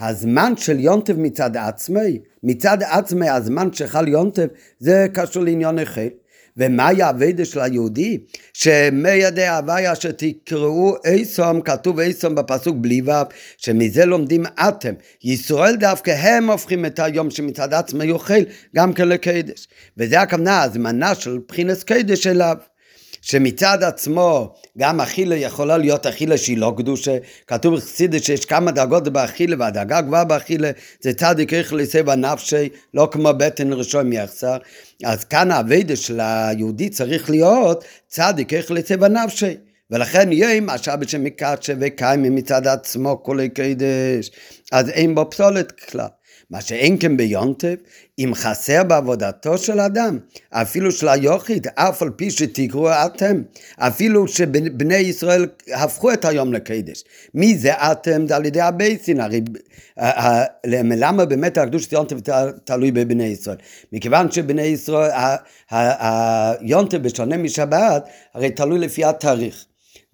הזמן של יונטב מצד עצמי, מצד עצמי הזמן שחל יונטב, זה קשור לעניין החיל. ומהי האבדה של היהודי? שמיידי הוויה שתקראו איסום, כתוב איסום בפסוק בלי ו', שמזה לומדים אתם. ישראל דווקא הם הופכים את היום שמצד עצמם יאכל גם כן לקדש. וזה הכוונה, הזמנה של בחינס קדש אליו. שמצד עצמו גם אכילה יכולה להיות אכילה שהיא לא קדושה. כתוב בחסידת שיש כמה דרגות באכילה והדרגה הגבוהה באכילה זה צדיק איך לסבע נפשי, לא כמו בטן ראשון יחסר. אז כאן האביידה של היהודי צריך להיות צדיק איך לסבע נפשי. ולכן יום השבת שמקדשה וקיימים מצד עצמו כולי קדש, אז אין בו פסולת כלל. מה שאין כן ביונטב, אם חסר בעבודתו של אדם, אפילו של היוחיד, אף על פי שתקראו אתם, אפילו שבני ישראל הפכו את היום לקדש. מי זה אתם? זה על ידי הבייסין, הרי למה באמת הקדוש של יונטב תלוי בבני ישראל? מכיוון שבני ישראל, היונטב בשונה משבת, הרי תלוי לפי התאריך.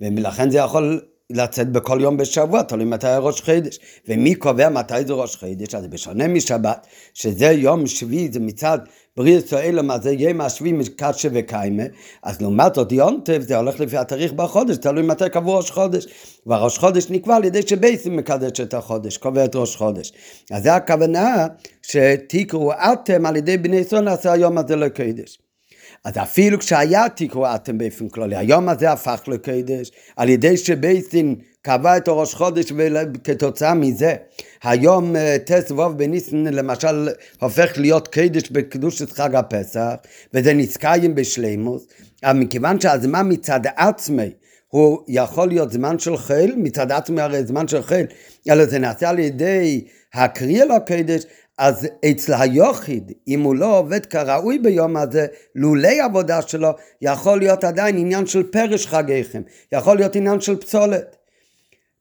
ולכן זה יכול לצאת בכל יום בשבוע, תלוי מתי ראש חידש. ומי קובע מתי זה ראש חידש? אז בשונה משבת, שזה יום שביעי, זה מצד בריא ישראל, מה זה יום השביעי מקדשה וקיימה, אז לעומת זאת יונטב זה הולך לפי התאריך בחודש, תלוי מתי קבעו ראש חודש. והראש חודש נקבע על ידי שבייסים מקדש את החודש, קובע את ראש חודש. אז זה הכוונה שתקראו אתם על ידי בני ישראל נעשה היום הזה לקדש. אז אפילו כשהיה תיקרו אתם באופן כללי, היום הזה הפך לקדש, על ידי שבייסין קבע את הראש חודש וכתוצאה מזה. היום אה, טס ווב בניסן למשל הופך להיות קדש בקדושת חג הפסח וזה נזכאים בשלימוס. אבל מכיוון שהזמן מצד עצמי הוא יכול להיות זמן של חיל, מצד עצמי הרי זמן של חיל, אלא זה נעשה על ידי הקריאה לקדש, אז אצל היוחיד, אם הוא לא עובד כראוי ביום הזה, לולי עבודה שלו, יכול להיות עדיין עניין של פרש חגיכם, יכול להיות עניין של פסולת.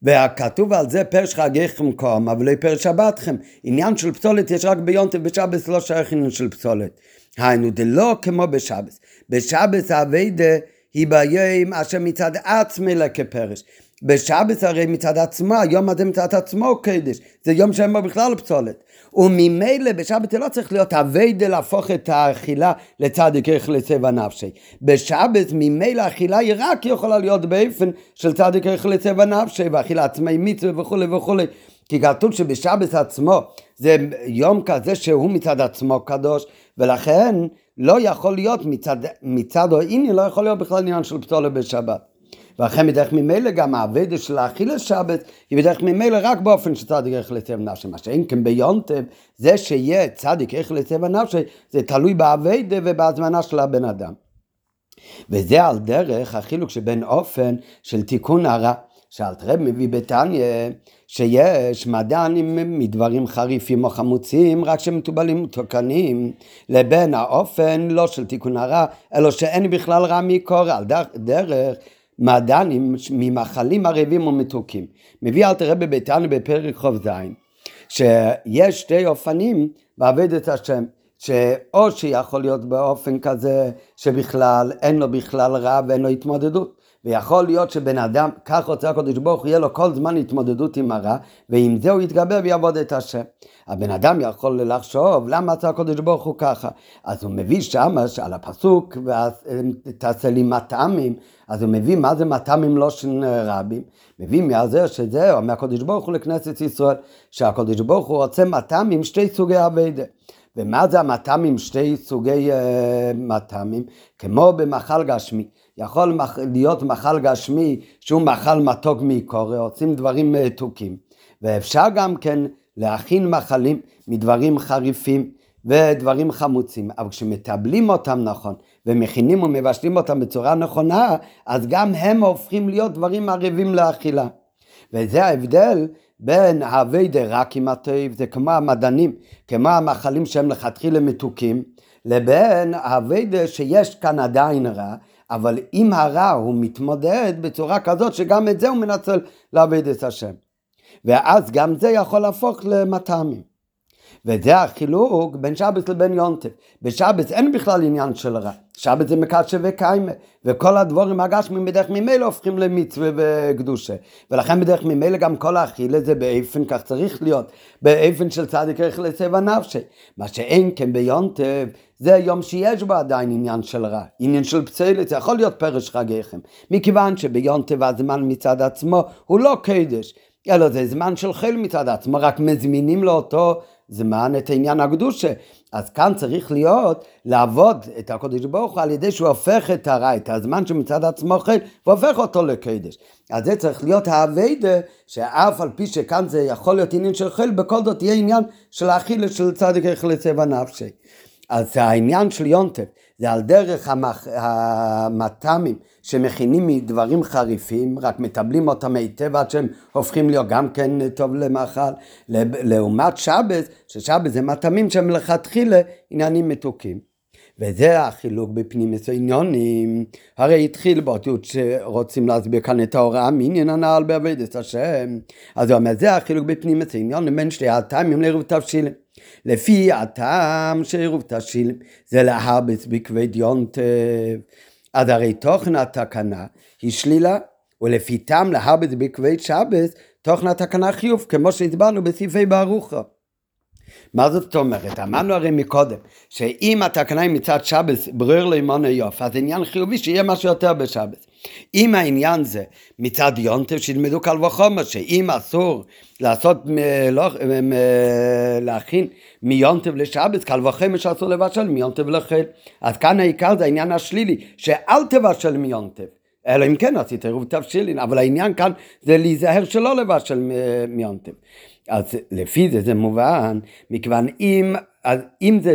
והכתוב על זה פרש חגיכם קום, אבל לא פרש שבתכם. עניין של פסולת יש רק ביונטב, בשבס לא שייך עניין של פסולת. היינו, זה לא כמו בשבס. בשבס האביידה היא ביום אשר מצד עצמי לכפרש. בשבס הרי מצד עצמו, היום הזה מצד עצמו קדש, זה יום שאין בו בכלל פסולת. וממילא בשבת לא צריך להיות אביידה להפוך את האכילה לצדיק איך לצבע נפשי. בשבת ממילא האכילה היא רק יכולה להיות באופן של צדיק איך לצבע נפשי, ואכילה עצמי מצווה וכולי וכולי. כי כתוב שבשבת עצמו זה יום כזה שהוא מצד עצמו קדוש, ולכן לא יכול להיות מצד, מצד או איני, לא יכול להיות בכלל עניין של פסולת בשבת. ואכן בדרך ממילא גם האבדה של האכילה שבת היא בדרך ממילא רק באופן שצדיק איך לטבע נפשי. מה שאין כן ביונטב, זה שיהיה צדיק איך לטבע נפשי, זה תלוי באבדה ובהזמנה של הבן אדם. וזה על דרך החילוק שבין אופן של תיקון הרע. שאלתרב מביא בתניא שיש מדענים מדברים חריפים או חמוצים רק שמטובלים מתוקנים לבין האופן לא של תיקון הרע אלא שאין בכלל רע מקור על דרך מעדנים ממאכלים ערבים ומתוקים. מביא אל תראה בביתנו בפרק ח"ז, שיש שתי אופנים בעבד את השם. שאו שיכול להיות באופן כזה שבכלל אין לו בכלל רע ואין לו התמודדות. ויכול להיות שבן אדם, כך רוצה הקדוש ברוך הוא, יהיה לו כל זמן התמודדות עם הרע, ועם זה הוא יתגבר ויעבוד את השם. הבן אדם יכול לחשוב, למה עשה הקדוש ברוך הוא ככה? אז הוא מביא שמה, על הפסוק, תעשה לי מטעמים, אז הוא מביא מה זה מטעמים של רבים. מביא מהזה שזהו, מהקדוש ברוך הוא לכנסת ישראל, שהקדוש ברוך הוא רוצה מטעמים שתי סוגי אביידה. ומה זה המטעמים, שתי סוגי uh, מטעמים? כמו במאכל גשמי. יכול להיות מאכל גשמי שהוא מאכל מתוק מקורא, עושים דברים מתוקים. ואפשר גם כן להכין מאכלים מדברים חריפים ודברים חמוצים, אבל כשמטבלים אותם נכון ומכינים ומבשלים אותם בצורה נכונה, אז גם הם הופכים להיות דברים ערבים לאכילה. וזה ההבדל בין האבי רק עם הטוב, זה כמו המדענים, כמו המאכלים שהם לכתחילה מתוקים, לבין האבי שיש כאן עדיין רע, אבל עם הרע הוא מתמודד בצורה כזאת שגם את זה הוא מנצל לעבד את השם. ואז גם זה יכול להפוך למטעמים. וזה החילוק בין שבס לבין יונטף. בשבס אין בכלל עניין של רע. שבס זה מקדשה וקיימה, וכל הדבורים הגשמים בדרך ממילא הופכים למצווה וקדושה. ולכן בדרך ממילא גם כל האכילה זה באופן כך צריך להיות, באופן של צדיק איך לצבע נפשי. מה שאין כן ביונטף, זה יום שיש בו עדיין עניין של רע, עניין של פצלת, זה יכול להיות פרש חגיכם. מכיוון שביונטף הזמן מצד עצמו הוא לא קדש. אלא זה זמן של חיל מצד עצמו, רק מזמינים לו אותו זמן את עניין הקדושה. אז כאן צריך להיות לעבוד את הקודש ברוך הוא על ידי שהוא הופך את הרע, את הזמן שמצד עצמו חיל, והופך אותו לקדש. אז זה צריך להיות האביידה, שאף על פי שכאן זה יכול להיות עניין של חיל, בכל זאת יהיה עניין של האכילה של צדיק לצבע נפשי. אז העניין של יונטף זה על דרך המח... שמכינים מדברים חריפים, רק מטבלים אותם היטב עד שהם הופכים להיות גם כן טוב למאכל, לעומת שבס, ששבס זה מטעמים שהם לכתחילה עניינים מתוקים. וזה החילוק בפנימיס העניונים. הרי התחיל באותיות שרוצים להסביר כאן את ההוראה מעניין הנעל בעבודת השם. אז הוא אומר, זה החילוק בפנימיס העניונים בין שתי הטעמים לעירוב תבשילים. לפי הטעם של עירוב תבשילים זה להרבץ בכבד יונטב. אז הרי תוכן התקנה היא שלילה, ולפי טעם להרבץ בכבד שבס, תוכן התקנה חיוב, כמו שהסברנו בסעיפי ברוכו. מה זאת אומרת? אמרנו הרי מקודם, שאם התקנה היא מצד שבס ברר לימון יוף, אז עניין חיובי שיהיה משהו יותר בשבס. אם העניין זה מצד יונטב, שילמדו קל וחומר, שאם אסור לעשות, לא, להכין מיונטב לשבס, קל וחומר שאסור לבשל מיונטב לחיל. אז כאן העיקר זה העניין השלילי, שאל תבשל מיונטב. אלא אם כן עשית עירוב תבשילין, אבל העניין כאן זה להיזהר שלא לבשל מיונטב. אז לפי זה זה מובן, מכיוון אם, אז אם זה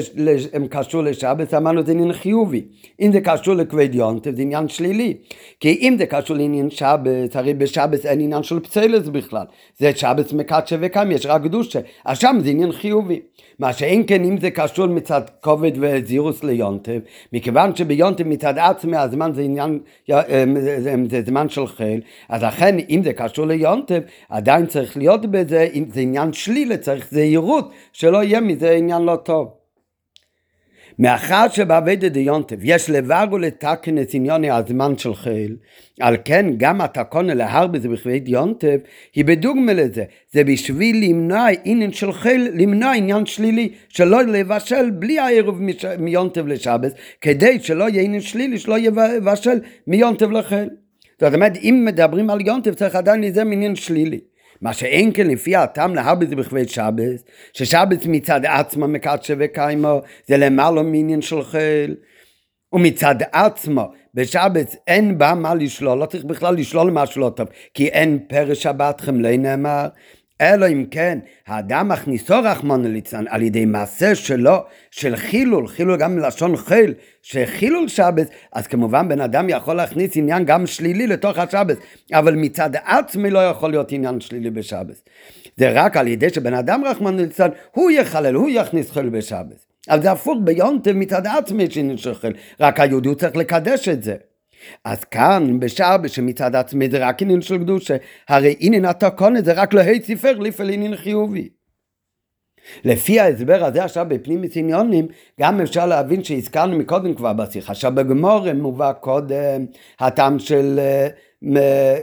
קשור לשבת, אמרנו זה עניין חיובי. אם זה קשור לכבד יונטב, זה עניין שלילי. כי אם זה קשור לעניין שבת, הרי בשבת אין עניין של פצלס בכלל. זה שבת מקדשה וקם, יש רק קדושה. אז שם זה עניין חיובי. מה שאין כן אם זה קשור מצד כובד וזירוס ליונטב, מכיוון שביונטב מצד עצמי הזמן זה עניין, אה, זה, זה זמן של חיל, אז לכן אם זה קשור ליונטב, עדיין צריך להיות בזה, אם זה עניין שלילה, צריך זהירות, שלא יהיה מזה עניין לא טוב. מאחר שבאביידא דיונטב יש לברגו לתקן את עניוני הזמן של חיל, על כן גם התקונה להרבה זה בכבדי דיונטב היא בדוגמה לזה, זה בשביל למנוע עניין של חיל, למנוע עניין שלילי, שלא לבשל בלי הערב מיונטב לשבס, כדי שלא יהיה עניין שלילי, שלא יבשל מיונטב לחיל. זאת אומרת, אם מדברים על יונטב צריך עדיין להיזהר מעניין שלילי. מה שאין כן לפי הטעם להרבס בכבד שבס, ששבס מצד עצמו מקדשה וקיימו, זה למעלה מעניין של חיל. ומצד עצמו, בשבץ אין בה מה לשלול, לא צריך בכלל לשלול משהו לא טוב, כי אין פרש שבתכם לא נאמר, אלא אם כן, האדם מכניסו רחמון ליצלן על ידי מעשה שלו, של חילול, חילול גם מלשון חיל, שחילול שבת, אז כמובן בן אדם יכול להכניס עניין גם שלילי לתוך השבת, אבל מצד עצמי לא יכול להיות עניין שלילי בשבת. זה רק על ידי שבן אדם רחמון ליצלן, הוא יחלל, הוא יכניס חיל בשבת. אז זה הפוך ביונטב מצד עצמי חיל, רק היהודי צריך לקדש את זה. אז כאן בשער שמצד עצמי זה רק עניין של קדושה, הרי עניין התקונה זה רק להי ציפר לפעול עניין חיובי. לפי ההסבר הזה עכשיו בפנים עניונים, גם אפשר להבין שהזכרנו מקודם כבר בשיחה, עכשיו בגמור מובא קודם הטעם של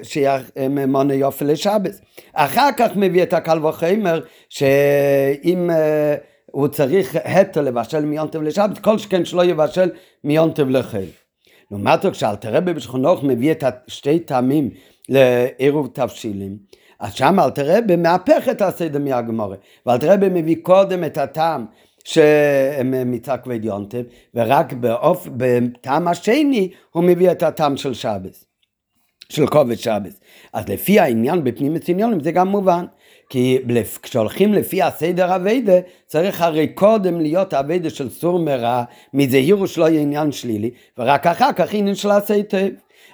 שייך מונה יופי לשבס. אחר כך מביא את הקל וחמר שאם אה, הוא צריך התר לבשל מיונטב לשבת, כל שכן שלא יבשל מיונטב לחיל. לעומת זאת, כשאלתרבה בשכונוך מביא את שתי טעמים לעירוב תבשילים, אז שם אלתרבה מהפך את הסדר מהגמורה, ואלתרבה מביא קודם את הטעם שמצד כבד יונטב, ורק באופ... בטעם השני הוא מביא את הטעם של שבס, של כובד שבס. אז לפי העניין בפנים עניונים זה גם מובן. כי כשהולכים לפי הסדר אביידה, צריך הרי קודם להיות אביידה של סור מרע, מזהירו שלא יהיה עניין שלילי, ורק אחר כך עניין של עשה היטב.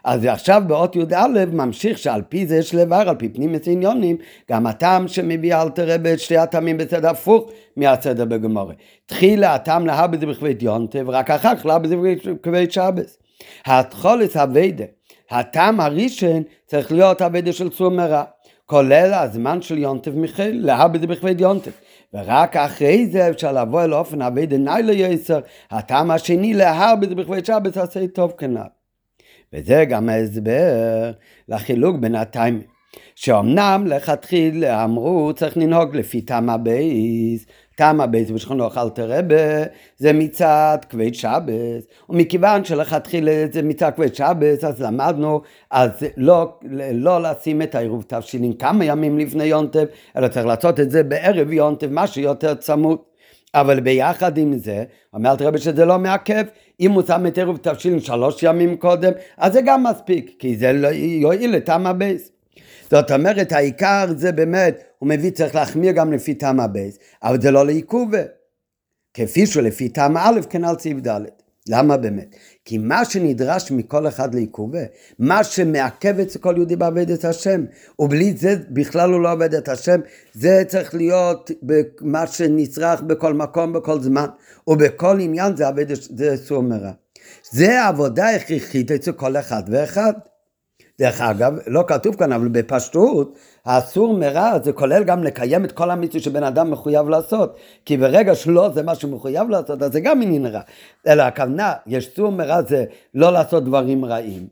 אז עכשיו באות י"א ממשיך שעל פי זה יש לבר, על פי פנים עניונים, גם הטעם שמביא אל תראה את שתי הטעמים בסדר הפוך מהסדר בגמורה. תחילה הטעם להר בזה בכבד יונטה, ורק אחר כך להר בזה בכבד שבס. התחולת אביידה, הטעם הראשון צריך להיות אביידה של סור מרע. כולל הזמן של יונטב מיכאל, להבא זה בכבד יונטב. ורק אחרי זה אפשר לבוא אל אופן אבי דנאי ליסר, הטעם השני זה בכבד שבת עשה טוב כנ"ל. וזה גם ההסבר לחילוק בין הטיימים. שאומנם לכתחילה אמרו צריך לנהוג לפי טעם הבייס, טעם הבייס בשכונו אלתר רבה זה מצד כבד שבס, ומכיוון שלכתחילה זה מצד כבד שבס אז למדנו אז לא, לא לשים את העירוב תבשילין כמה ימים לפני יונטב, אלא צריך לעשות את זה בערב יונטב, משהו יותר צמוד. אבל ביחד עם זה, אומרת רבי שזה לא מעכב, אם הוא שם את עירוב תבשילין שלוש ימים קודם, אז זה גם מספיק, כי זה לא יועיל לטעם הבית. זאת אומרת, העיקר זה באמת, הוא מביא, צריך להחמיר גם לפי טעם הבית, אבל זה לא לעיכובה. כפי שלפי טעם א', כנ"ל סעיף ד'. למה באמת? כי מה שנדרש מכל אחד לעיכובה, מה שמעכב את כל יהודי בעבודת השם, ובלי זה בכלל הוא לא עובד את השם, זה צריך להיות מה שנצרך בכל מקום, בכל זמן, ובכל עניין זה עבד, זה סומרה. זה עבודה הכרחית אצל כל אחד ואחד. דרך אגב, לא כתוב כאן, אבל בפשטות, האסור מרע זה כולל גם לקיים את כל המצוות שבן אדם מחויב לעשות. כי ברגע שלא זה מה שהוא מחויב לעשות, אז זה גם עניין רע. אלא הכוונה, יש סור מרע זה לא לעשות דברים רעים.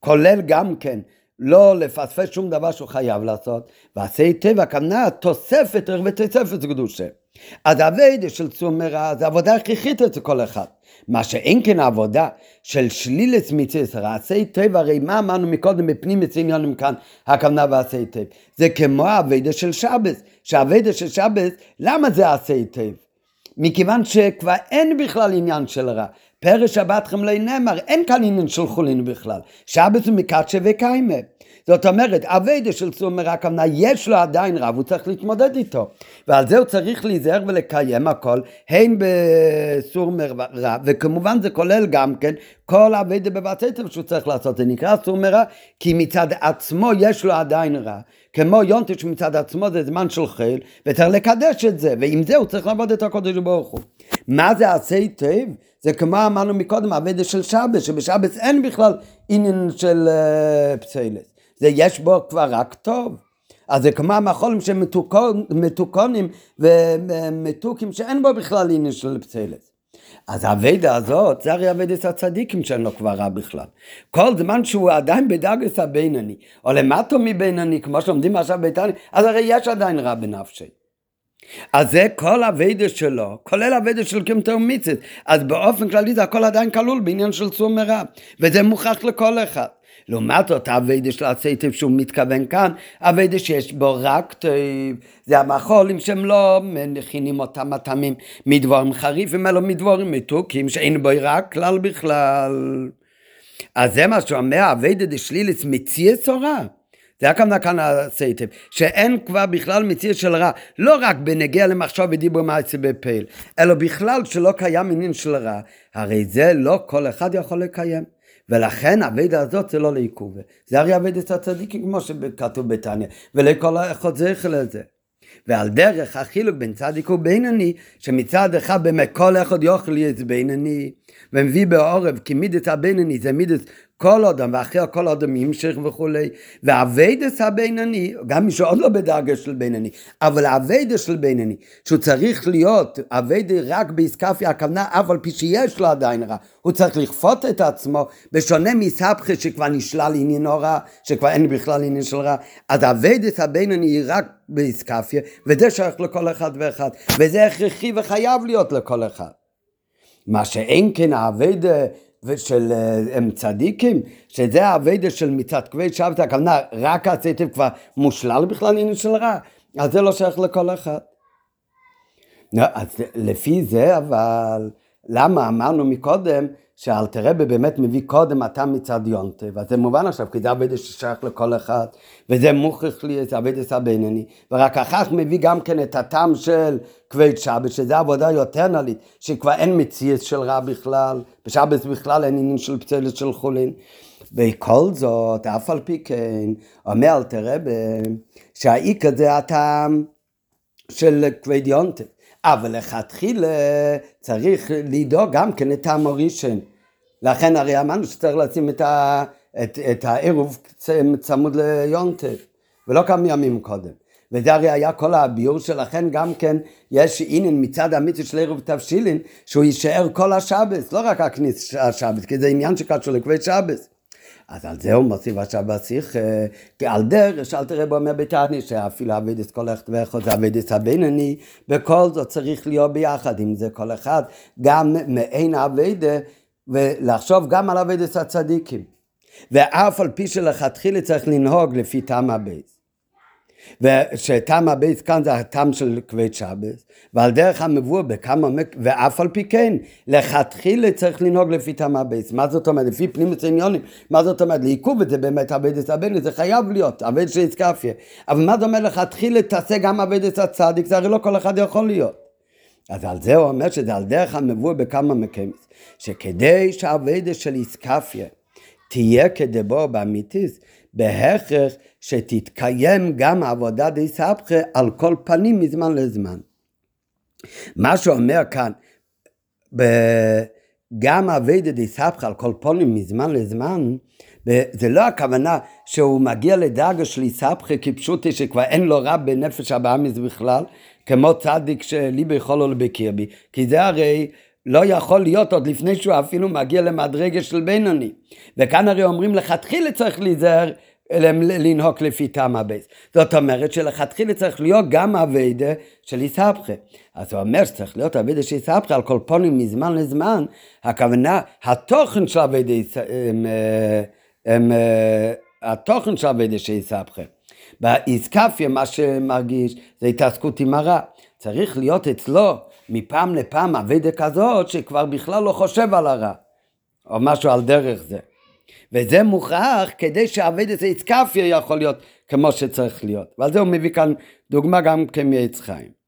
כולל גם כן לא לפספס שום דבר שהוא חייב לעשות. ועשה היטב, הכוונה תוספת ערך ותוספת קדושה. אז הווידה של סור מרע זה עבודה הכרחית אצל כל אחד. מה שאין כן העבודה של שלילת מצווה רעשי טב, הרי מה אמרנו מקודם בפנים עניונים כאן, הכוונה ועשי טב? זה כמו האבדה של שבס, שהאבדה של שבס, למה זה עשי טב? מכיוון שכבר אין בכלל עניין של רע. פרש שבת לא נאמר, אין כאן עניין של חולין בכלל. שבס הוא מקדשה וקיימה. זאת אומרת, אביידה של סומר הכוונה, יש לו עדיין רב, הוא צריך להתמודד איתו. ועל זה הוא צריך להיזהר ולקיים הכל, הן בסומר רע, וכמובן זה כולל גם כן כל אביידה בבת היטב שהוא צריך לעשות, זה נקרא סומר רע, כי מצד עצמו יש לו עדיין רע. כמו יונטש מצד עצמו זה זמן של חיל, וצריך לקדש את זה, ועם זה הוא צריך לעבוד את הקודש ברוך הוא. מה זה עשה היטב? זה כמו אמרנו מקודם, אביידה של שבס, שבשבס אין בכלל עניין של uh, פסלס. זה יש בו כבר רק טוב. אז זה כמו המחולים שמתוקונים ומתוקים שאין בו בכלל עניין של פסלת. אז האבדה הזאת, זה הרי אבדת הצדיקים שאין לו כבר רע בכלל. כל זמן שהוא עדיין בדאגס הבינוני, או למטו מבינוני, כמו שלומדים עכשיו ביתני, אז הרי יש עדיין רע בנפשי. אז זה כל אבדה שלו, כולל אבדה של קמטר מיצס, אז באופן כללי זה הכל עדיין כלול בעניין של סור מרע, וזה מוכח לכל אחד. לעומת זאת, אביידה של הסייטב שהוא מתכוון כאן, אביידה שיש בו רק טוב, זה המחולים שהם לא מכינים אותם הטעמים מדבורים חריפים, אלא מדבורים מתוקים, שאין בו רק כלל בכלל. אז זה מה שאומר, אביידה דשלילס מציא צורה. זה הכוונה כאן הסייטב, שאין כבר בכלל מציא של רע, לא רק בנגיע למחשוב ודיבור מעשי בפעיל, אלא בכלל שלא קיים עניין של רע, הרי זה לא כל אחד יכול לקיים. ולכן הווידה הזאת זה לא לעיכוב. זה הרי הווידת הצדיקים כמו שכתוב בתניא, ולכל אחד זכר לזה. ועל דרך החילוק בין צדיק ובינוני, שמצד אחד באמת כל אחד יוכל להיות בינוני, ומביא בעורב כי מידת הבינני זה מידת כל אדם, ואחרי כל אדם ימשוך וכולי, ועבודת הבינוני, גם מי שעוד לא בדרגה של בינוני, אבל העבודה של בינוני, שהוא צריך להיות עבודה רק באתכפיא, הכוונה אף על פי שיש לו עדיין רע, הוא צריך לכפות את עצמו, בשונה מאתהפכא שכבר נשלל עניין הרע, שכבר אין בכלל עניין של רע, אז עבודת הבינוני היא רק באתכפיא, וזה שייך לכל אחד ואחד, וזה הכרחי וחייב להיות לכל אחד. מה שאין כן האביידה ושל אה, הם צדיקים, שזה האביידה של מצד כבד שבת, הכוונה רק עשיתם כבר מושלל בכלל עניין של רע, אז זה לא שייך לכל אחד. אז לפי זה אבל, למה אמרנו מקודם שאלתרבה באמת מביא קודם אתה מצד יונטה, וזה מובן עכשיו, כי זה אביידה ששייך לכל אחד, וזה מוכרח לי, זה אביידה סבינני, ורק אחר כך מביא גם כן את הטעם של כבד שבת, שזה עבודה יותר נלית, שכבר אין מציאות של רע בכלל, בשבת בכלל אין עניין של פצלת של חולין. וכל זאת, אף על פי כן, אומר אלתרבה, שהאיכא זה הטעם של כבד יונטה. אבל לכתחילה צריך לדאוג גם כן את הראשון. לכן הרי אמרנו שצריך לשים את, ה, את, את העירוב צמוד ליונטף, ולא כמה ימים קודם. וזה הרי היה כל הביור שלכן גם כן יש עניין מצד המצווה של עירוב תבשילין שהוא יישאר כל השבס, לא רק הכניס השבס, כי זה עניין שקשור לכבד שבס. אז על זה הוא מוסיף עכשיו בשיח, כי על דרך, אל תראה בו אומר בתעני, שאפילו אבידס כל אחד ואחד זה אבידס הבינוני, וכל זאת צריך להיות ביחד עם זה כל אחד, גם מעין אבידה, ולחשוב גם על אבידס הצדיקים. ואף על פי שלכתחילה צריך לנהוג לפי טעם הבייס. ושטעם הבייס כאן זה הטעם של כבד שבס, ועל דרך המבוא בכמה, ואף על פי כן, לכתחילה צריך לנהוג לפי טעם הבייס. מה זאת אומרת? לפי פנימוס עניונים. מה זאת אומרת? לעיכוב את זה באמת אביידס הבייס, זה חייב להיות, אביידס של איסקפיה. אבל מה זאת אומרת? לכתחילה תעשה גם אביידס הצדיק, זה הרי לא כל אחד יכול להיות. אז על זה הוא אומר שזה על דרך המבוא בכמה מקמס, שכדי שהאביידס של איסקפיה תהיה כדבור באמיתיס, בהכרח שתתקיים גם עבודה די סבכה על כל פנים מזמן לזמן. מה שאומר כאן, גם אביידה די סבכה על כל פנים מזמן לזמן, זה לא הכוונה שהוא מגיע לדרגה של איסבכה כפשוטי שכבר אין לו רע בנפש הבאמיס בכלל, כמו צדיק שליבי יכול לו לבקיר בי, כי זה הרי לא יכול להיות עוד לפני שהוא אפילו מגיע למדרגה של בינוני. וכאן הרי אומרים לכתחילה צריך להיזהר לנהוג לפי טעם הבייס. זאת אומרת שלכתחילה צריך להיות גם אביידה של איסבכה. אז הוא אומר שצריך להיות אביידה של איסבכה על כל פונים מזמן לזמן, הכוונה, התוכן של אביידה, התוכן של אביידה של איסבכה. באיסקפיה מה שמרגיש זה התעסקות עם הרע. צריך להיות אצלו מפעם לפעם אביידה כזאת שכבר בכלל לא חושב על הרע. או משהו על דרך זה. וזה מוכרח כדי שהאבדת איסקפיה יכול להיות כמו שצריך להיות. ועל זה הוא מביא כאן דוגמה גם כמעץ חיים.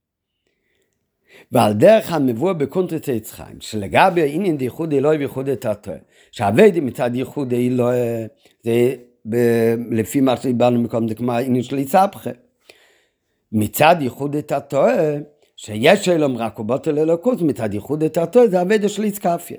ועל דרך המבוא בקונטרס עץ חיים, שלגבי העניין דייחוד אלוהי וייחוד את התואר, שהאבדי מצד ייחוד אלוהי, זה ב- לפי מה שדיברנו מקודם, זה כמו העניין של איסבכה. מצד ייחוד את התואר, שיש אלום רק ובוטל אלוקות, מצד ייחוד את התואר זה אבדה של איסקפיה.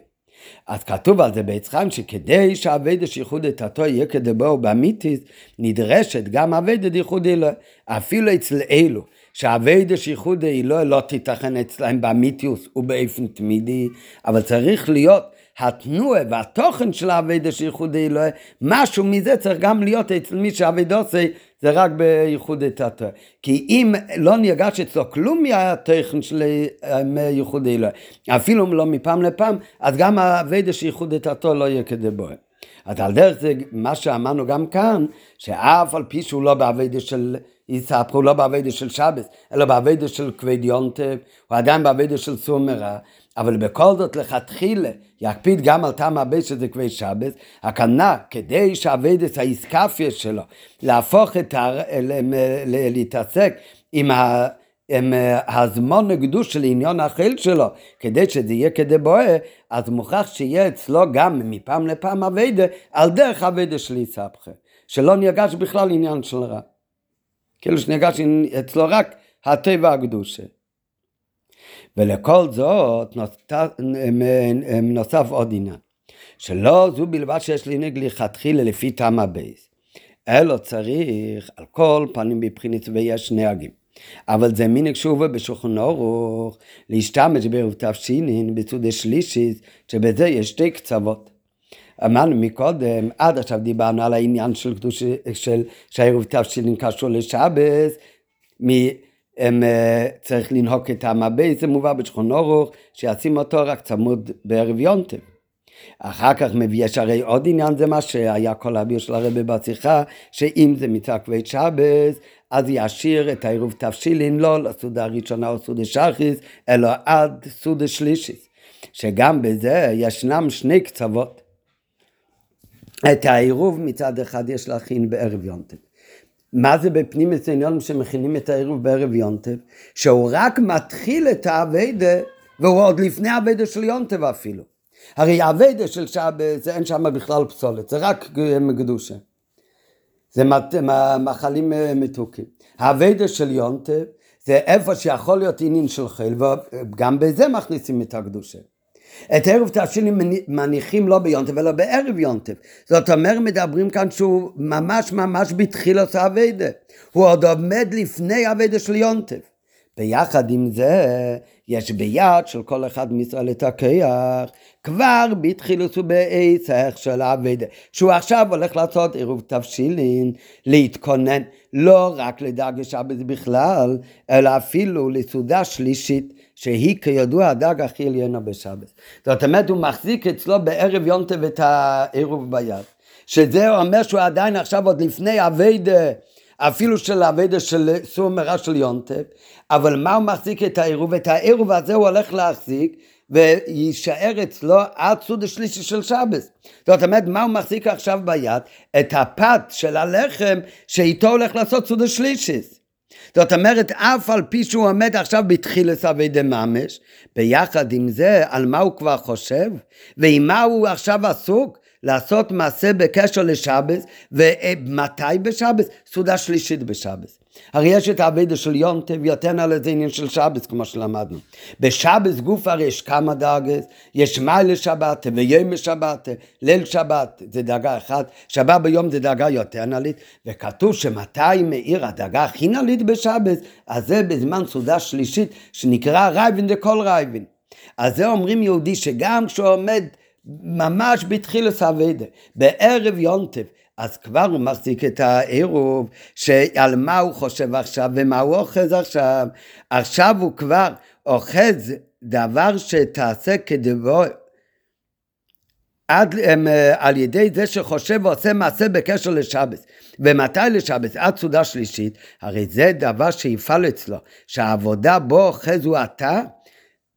אז כתוב על זה ביצחיים שכדי שהאביידה שייחוד את התו יהיה כדבו באמיתיס, נדרשת גם אביידה ייחוד אלוה. אפילו אצל אלו, שהאביידה שייחוד אלוה לא תיתכן אצלהם באמיתיוס ובאופן תמידי, אבל צריך להיות התנועה והתוכן של האביידה שייחוד אלוה, משהו מזה צריך גם להיות אצל מי שהאביידה עושה זה רק בייחוד התתא. כי אם לא נרגש אצלו כלום מהתכן של ייחוד אלוהי, אפילו לא מפעם לפעם, אז גם האביידה של ייחוד התתא לא יהיה כדבוה. אז על דרך זה מה שאמרנו גם כאן, שאף על פי שהוא לא באביידה של יספרו, לא באביידה של שבס, אלא באביידה של כבד יונטב, הוא עדיין באביידה של סומרה, אבל בכל זאת לכתחילה יקפיד גם על טעם הבית שזה כבי שבס, הכוונה כדי שהאביידס האיסקפיה שלו, להפוך את ה... להתעסק עם ה... עם הזמון הקדוש של עניון האכיל שלו, כדי שזה יהיה כדי בוער, אז מוכרח שיהיה אצלו גם מפעם לפעם אביידה, על דרך אביידה של איסבכה, שלא נרגש בכלל עניין של רע. כאילו שנרגש אצלו רק הטבע הקדושה. ולכל זאת נוסף עוד עניין, שלא זו בלבד שיש לי נגד לכתחילה לפי טעם הבייס, אלא צריך על כל פנים בבחינת ויש נהגים. אבל זה מין קשובה בשולחן אורוך להשתמש בערב תבשינין בצוד השלישית שבזה יש שתי קצוות. אמרנו מקודם, עד עכשיו דיברנו על העניין של קדוש, של שהערב תבשינין קשור לשבס. הם, uh, צריך לנהוג את המבע, זה מובא בשולחן אורוך, שישים אותו רק צמוד בערב יונטב. אחר כך מביא יש הרי עוד עניין, זה מה שהיה כל האביר של הרבי בשיחה, שאם זה כבית שבס, אז ישאיר את העירוב תבשילין לא לסעודה הראשונה או סעודה שחיס, אלא עד סעודה שלישית. שגם בזה ישנם שני קצוות. את העירוב מצד אחד יש להכין בערב יונטב. מה זה בפנים עניון שמכינים את העירוב בערב יונטב? שהוא רק מתחיל את האביידה, והוא עוד לפני האביידה של יונטב אפילו. הרי האביידה של שבס, אין שם בכלל פסולת, זה רק מקדושה. זה מאכלים אה, מתוקים. האביידה של יונטב זה איפה שיכול להיות עניין של חיל, וגם בזה מכניסים את הקדושה. את ערב תש"לים מניחים לא ביונטב אלא בערב יונטב. זאת אומרת מדברים כאן שהוא ממש ממש בתחילת האביידה. הוא עוד עומד לפני האביידה של יונטב. ביחד עם זה יש ביד של כל אחד מישראל את הכיח כבר בתחילת ובעצח של האביידה שהוא עכשיו הולך לעשות עירוב תבשילין להתכונן לא רק לדג שבת בכלל אלא אפילו לסעודה שלישית שהיא כידוע הדג הכי עליינה בשבת. זאת אומרת הוא מחזיק אצלו בערב יונטב את העירוב ביד שזה אומר שהוא עדיין עכשיו עוד לפני אביידה אפילו של אביידה של סור מרע של יונטב אבל מה הוא מחזיק את העירוב? את העירוב הזה הוא הולך להחזיק ויישאר אצלו עד סוד השלישי של שבס. זאת אומרת, מה הוא מחזיק עכשיו ביד? את הפת של הלחם שאיתו הולך לעשות סוד השלישיס. זאת אומרת, אף על פי שהוא עומד עכשיו בתחילת אבי דממש, ביחד עם זה, על מה הוא כבר חושב, ועם מה הוא עכשיו עסוק? לעשות מעשה בקשר לשבס, ומתי בשבס? סעודה שלישית בשבס. הרי יש את האבידה של יונטב, יותר על איזה עניין של שבס, כמו שלמדנו. בשבס גוף הרי יש כמה דרגס, יש מיילה שבת ויום שבת, ליל שבת, זה דרגה אחת, שבת ביום זה דרגה יותר נלית, וכתוב שמתי מאיר הדרגה הכי נלית בשבס, אז זה בזמן סעודה שלישית, שנקרא רייבין דכל רייבין. אז זה אומרים יהודי שגם כשהוא עומד ממש בתחילת אביידה, בערב יונטב, אז כבר הוא מחזיק את העירוב שעל מה הוא חושב עכשיו ומה הוא אוחז עכשיו. עכשיו הוא כבר אוחז דבר שתעשה כדבו עד, הם, על ידי זה שחושב ועושה מעשה בקשר לשבס. ומתי לשבס? עד סעודה שלישית, הרי זה דבר שיפעל אצלו, שהעבודה בו אוחז הוא אתה,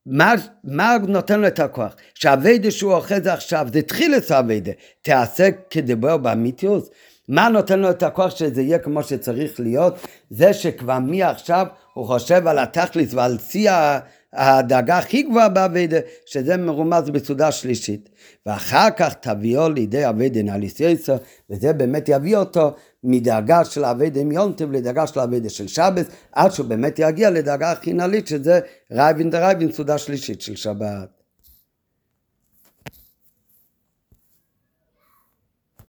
מה, מה נותן לו את הכוח? שהאביידה שהוא אוחז עכשיו, זה תחיל את האביידה, תעשה כדבר באמיתיוס. מה נותן לו את הכוח שזה יהיה כמו שצריך להיות? זה שכבר מעכשיו הוא חושב על התכלית ועל שיא הדרגה הכי גבוהה בעבודה, שזה מרומז בסעודה שלישית. ואחר כך תביא אותו לידי עבודה נעלית יותר, וזה באמת יביא אותו מדרגה של עבודה עם יום טוב לדרגה של עבודה של שבת, עד שהוא באמת יגיע לדרגה הכי נעלית, שזה רעווא דרעווין סעודה שלישית של שבת.